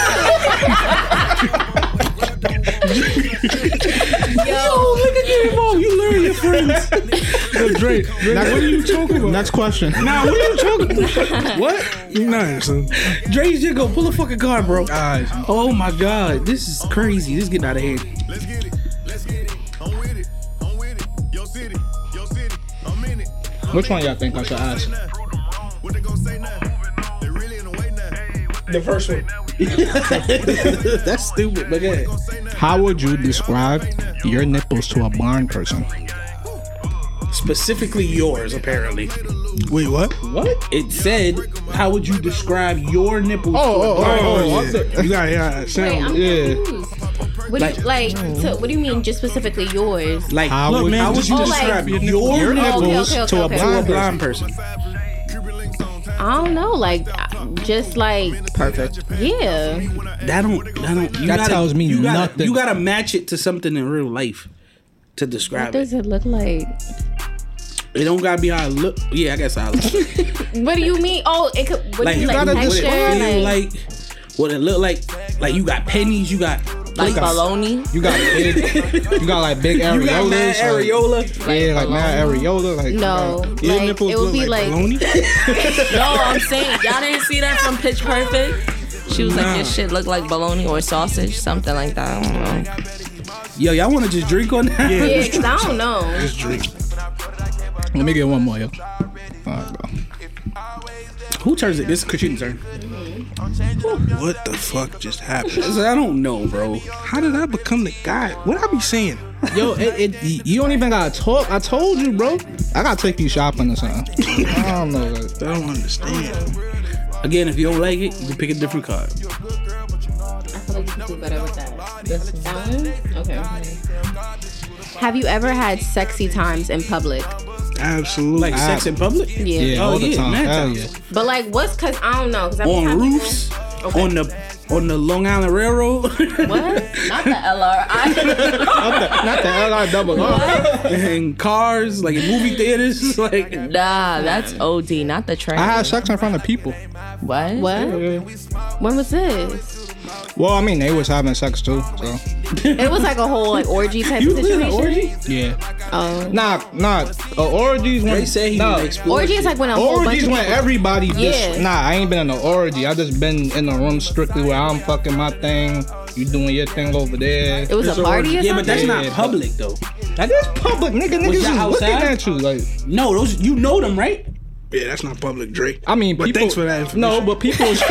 Yo, look at your mom. You learn your friends. Yo, Drake, Drake Next- what are you talking about? Next question. Now, what are you talking about? what? Nothing, son. Dre's just go pull a fucking car, bro. Oh my god, this is crazy. This is getting out of hand. Let's get it. Let's get it. I'm with it. I'm with it. City. City. I'm in it. Which one y'all think I should ask? The first one. That's stupid, but yeah. How would you describe your nipples to a blind person? Specifically yours, apparently. Wait, what? What? It said, how would you describe your nipples? Oh, to a oh, oh blind oh, oh person? oh, yeah. You got yeah. Wait, Sound. I'm Yeah. confused. What do you, like, so what do you mean just specifically yours? Like, How look, would man, you how would you Oh, like- describe your, Your Oh, okay, nipples okay, okay, to a okay. to a blind blind person. person? I don't know, like just like Perfect. yeah. That don't. That don't. You That gotta, tells me you gotta, nothing. You gotta match it to something in real life to What describe it. does it look like? It don't gotta be how it look. Yeah, I guess how it look. What do you mean? Oh, it could. What like do you what like gotta it texture? feel Like, like, what it look like. Like you got pennies, you got Like got- baloney. You got big, you got like big areolas. you got mad like- areola. yeah, like mad areola. Like no, Your like nipples it would look be like, like, baloney. No, I'm saying y'all didn't see that from Pitch Perfect. She was like, Nah. "Your shit look like bologna or sausage, something like that." I don't know. Yo, y'all want to just drink on that? yeah, cause I don't know. Just drink. Let me get one more, yo. All right, bro. Who turns it? This is Christian's turn. What the fuck just happened? I don't know, bro. How did I become the guy? What I be saying? Yo, it, it, you don't even gotta talk. I told you, bro. I gotta take you shopping or something. I don't know. Like, I don't understand. Again, if you don't like it, you can pick a different card. I feel like you can do better with that. This that one? Okay. Have you ever had sexy times in public? Absolutely. Like sex in public? Yeah. yeah, Oh, all the yeah, time. Hell yeah. But like, what's cause I don't know. Cause I On I- roofs, on the on the Long Island Railroad, What? Not the LRI. Not the L I double R. in cars, like in movie theaters, like nah, that's OD, not the train. I had sex in front of people. what? What? When was this? Well, I mean, they was having sex too. So It was like a whole like orgy type you of was an situation. orgy. yeah, Oh. nah, nah. Uh, orgies when They say he no. Orgy is like when a whole bunch Orgies of when everybody just Yeah. nah. I ain't been in an orgy. I just been in a room strictly where I'm fucking my thing. You doing your thing over there. It was It's a party orgy. or Yeah, but that's not Yeah, public though. That is public, nigga. Niggas is y'all looking outside? at you like. No, those you know them, right? Yeah, that's not public, Drake. I mean, But people, thanks for that information. No, but people was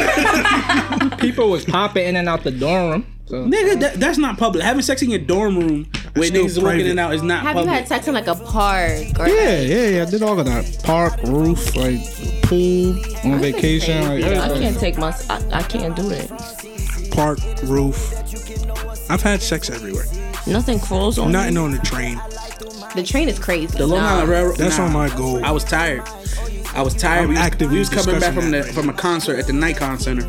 people was popping in and out the dorm room. So. Nigga, that, that's not public. Having sex in your dorm room where niggas are walking in and out is not public. Have you had sex in like a park or Yeah, yeah, yeah. I did all of that. Park, roof, like pool, on vacation, like I can't take my. I, I can't do it. Park, roof. I've had sex everywhere. Nothing crawls on. Nothing on the train. the train is crazy. the Long Island Railroad. That's nah. on my goal. I was tired. I was tired. I'm we was, we was coming back from the right from a concert at the Nikon Center.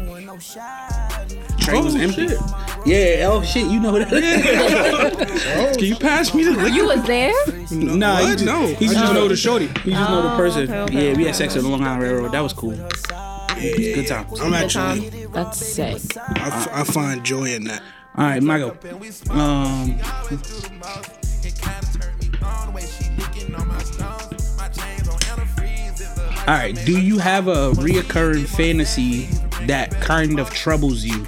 Train was Oh, empty. shit. Yeah. Oh shit. You know that. Can you pass me the liquor? you was there? nah, he just, No. He just just know know the the shorty. He just know the Oh, person. okay, okay, yeah, we had sex on the Long Island Railroad. That was cool. Good time. I'm actually, That's sick. I, f- I find joy in that. All right, Michael. Um, all right. Do you have a reoccurring fantasy that kind of troubles you,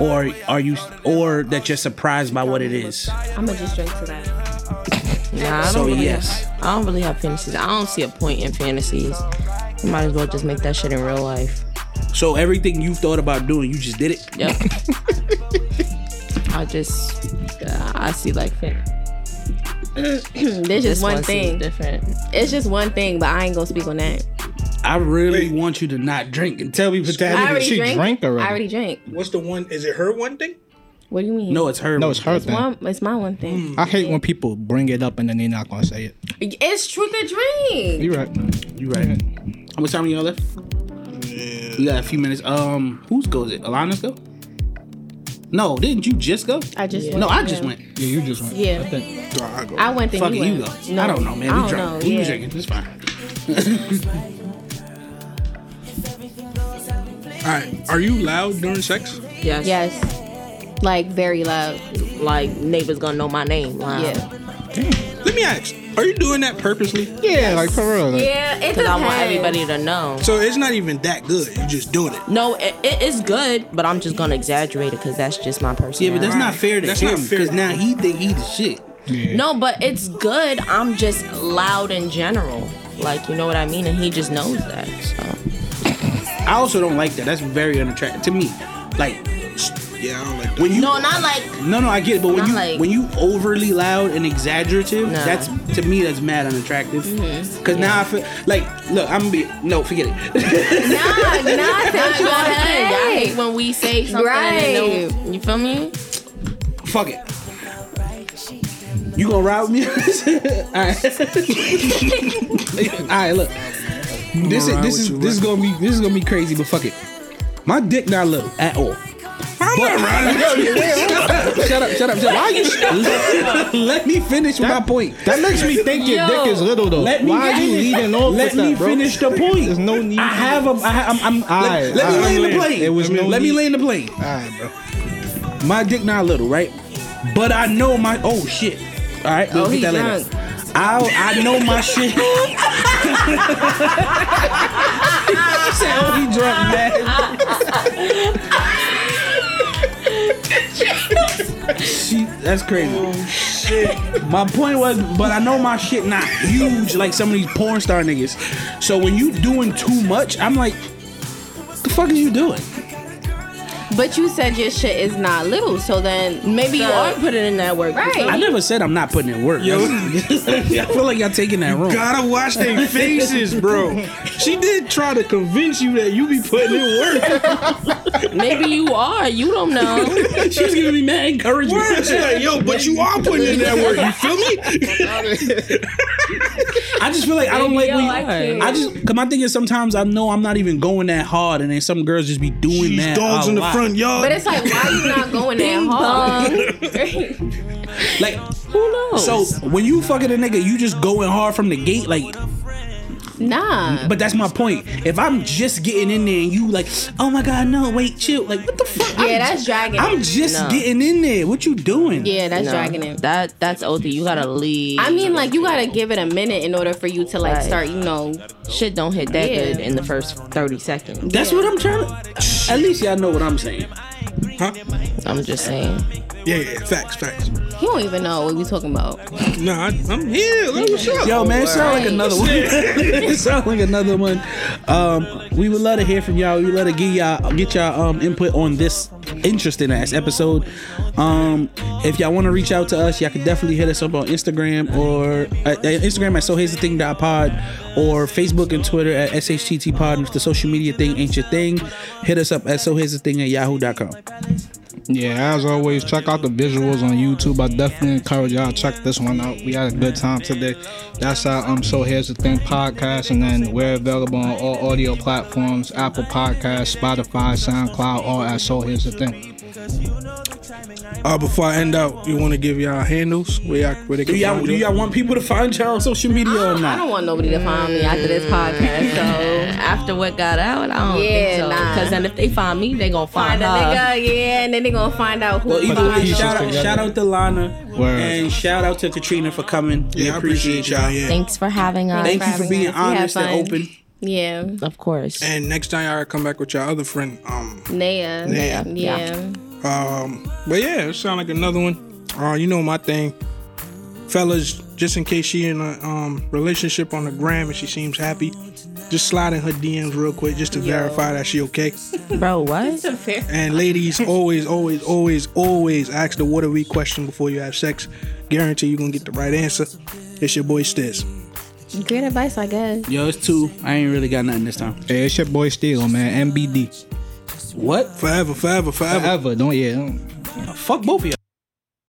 or are you, or that you're surprised by what it is? I'm gonna just drink to that. Nah, I don't So really yes. I don't really have fantasies. I don't see a point in fantasies. You might as well just make that shit in real life. So everything you've thought about doing, you just did it. Yep. I just, uh, I see like fan- There's this just one thing. different. It's just one thing, but I ain't gonna speak on that. I really want you to not drink and tell me for I that. already she drank. drank already. I already drank. What's the one? Is it her one thing? What do you mean? No, it's her. No, it's her it's thing. one. It's my one thing. I hate when people bring it up and then they're not gonna say it. It's truth or drink. You right? You right. How much time y'all left? We got a few minutes. Um, whose go is it? Alana's go? No, didn't you just go? I just No, went, I just yeah. went. Yeah, you just went. Yeah. I think. I go. I went. Then Fuck you it, you went. go. No, I don't know, man. I We don't drunk. know. We yeah. drinking. It's fine. right. Are you loud during sex? Yes. Yes. Like very loud. Like neighbors gonna know my name. Wow. Yeah. Let me ask. Are you doing that purposely? Yeah, like for real. Like, Yeah. It Cause I want everybody to know. So it's not even that good. You're just doing it. No, it, it is good, but I'm just gonna exaggerate it because that's just my personality. Yeah, but that's not fair to That's him not fair. because now he think he the shit. yeah. No, but it's good. I'm just loud in general. Like, you know what I mean? And he just knows that. So I also don't like that. That's very unattractive to me. Like Yeah, I don't like that. when you no, not like no no I get it, but when Not you like- when you overly loud and exaggerative, Nah. that's to me that's mad unattractive. Mm-hmm. Cause now I feel like look I'm gonna be no forget it. Nah, nah, say what you go wanna ahead. I hate when we say something and don't, you feel me? Fuck it. You gonna ride with me? Alright. Alright, look. This is this is this is gonna be this is gonna be crazy, but fuck it. My dick not little at all. I'm not. Shut up, shut up, shut up. Why you let, me finish my point. That makes me think your Yo. dick is little though. Let me Why are you finish. leading off Let me that, finish the point. There's no need. I have a. I I'm. I'm Alright, let, let me alright, lay in the plane. It was no let me lay in the plane. Alright, bro. My dick not little, right? But I know my. Oh shit. All right, we'll Oh, get that later. I I know my shit. She said, "Oh, he drunk, man." she, that's crazy. Oh, my point was, but I know my shit not huge like some of these porn star niggas. So when you doing too much, I'm like, what the fuck is you doing? But you said your shit is not little, so then Maybe you are putting in that work. Right. I never said I'm not putting in work. Yo. I feel like y'all taking that wrong. Gotta watch their faces, bro. She did try to convince you that you be putting in work. Maybe you are. You don't know. She was giving me mad encouragement. Word. She like, yo, but you are putting in that work. You feel me? I just feel like I don't like Yo, when I. I just cause my thing is sometimes I know I'm not even going that hard, and then some girls just be doing These that. dogs a in the lot. front yard. But it's like, why you not going that hard? Like, Who knows? so when you fucking a nigga, you just going hard from the gate. Like, nah. but that's my point. If I'm just getting in there and you like, oh my god, no, wait, chill. Like, what the fuck? Yeah, I'm that's just, dragging I'm just No. getting in there. What you doing? Yeah, that's No, dragging it. That that's OD. You gotta leave. I mean, like you gotta give it a minute in order for you to like Right. start, you know. shit don't hit that Yeah. good in the first thirty seconds. That's what I'm trying to. At least y'all know what I'm saying. huh? I'm just saying. Yeah, yeah, facts, facts. He don't even know what we talking about. Nah, I, I'm here. Let me show. Yo, man, it sound like another one. it sound like another one. Um, we would love to hear from y'all. We would love to get y'all get y'all um input on this interesting ass episode. Um, if y'all want to reach out to us, y'all can definitely hit us up on Instagram or uh, uh, Instagram at so here's the thing pod or Facebook and Twitter at SHTT pod. And if the social media thing ain't your thing, hit us up at so here's the thing at yahoo.com. Yeah, as always, check out the visuals on YouTube. I definitely encourage y'all to check this one out. We had a good time today. That's our um so here's the thing podcast, and then we're available on all audio platforms: Apple Podcasts, Spotify, SoundCloud, all at so here's the thing. Uh, before I end out, you want to give y'all handles where y'all where they Do can y'all find do you? y'all want people to find y'all on social media or not? I don't want nobody to find me after this podcast. So After what got out, I don't Yeah, think so. nah. Because then if they find me, they gonna find find, a nigga, yeah, and then they gonna find out who Well, he either way, shout out, shout out to Lana Word. and shout out to Katrina for coming. We Yeah, I appreciate y'all. Yeah. Thanks for having us. Thank for you for being us. Honest and open. Yeah, Of course. And next time y'all come back with your other friend. Um, Naya. Naya. Yeah. Um, but yeah, it sound like another one. Uh, you know my thing, fellas. Just in case she in a um relationship on the gram and she seems happy, just slide in her DMs real quick just to verify that she okay. Bro, what? And ladies, always, always, always, always ask the what are we question before you have sex. Guarantee you're gonna get the right answer. It's your boy Stiz. Great advice, I guess. Yo, it's two. I ain't really got nothing this time. Hey, it's your boy Steele, man. MBD. What? Forever, forever, forever. Forever, don't yeah. Don't. Fuck both of y'all.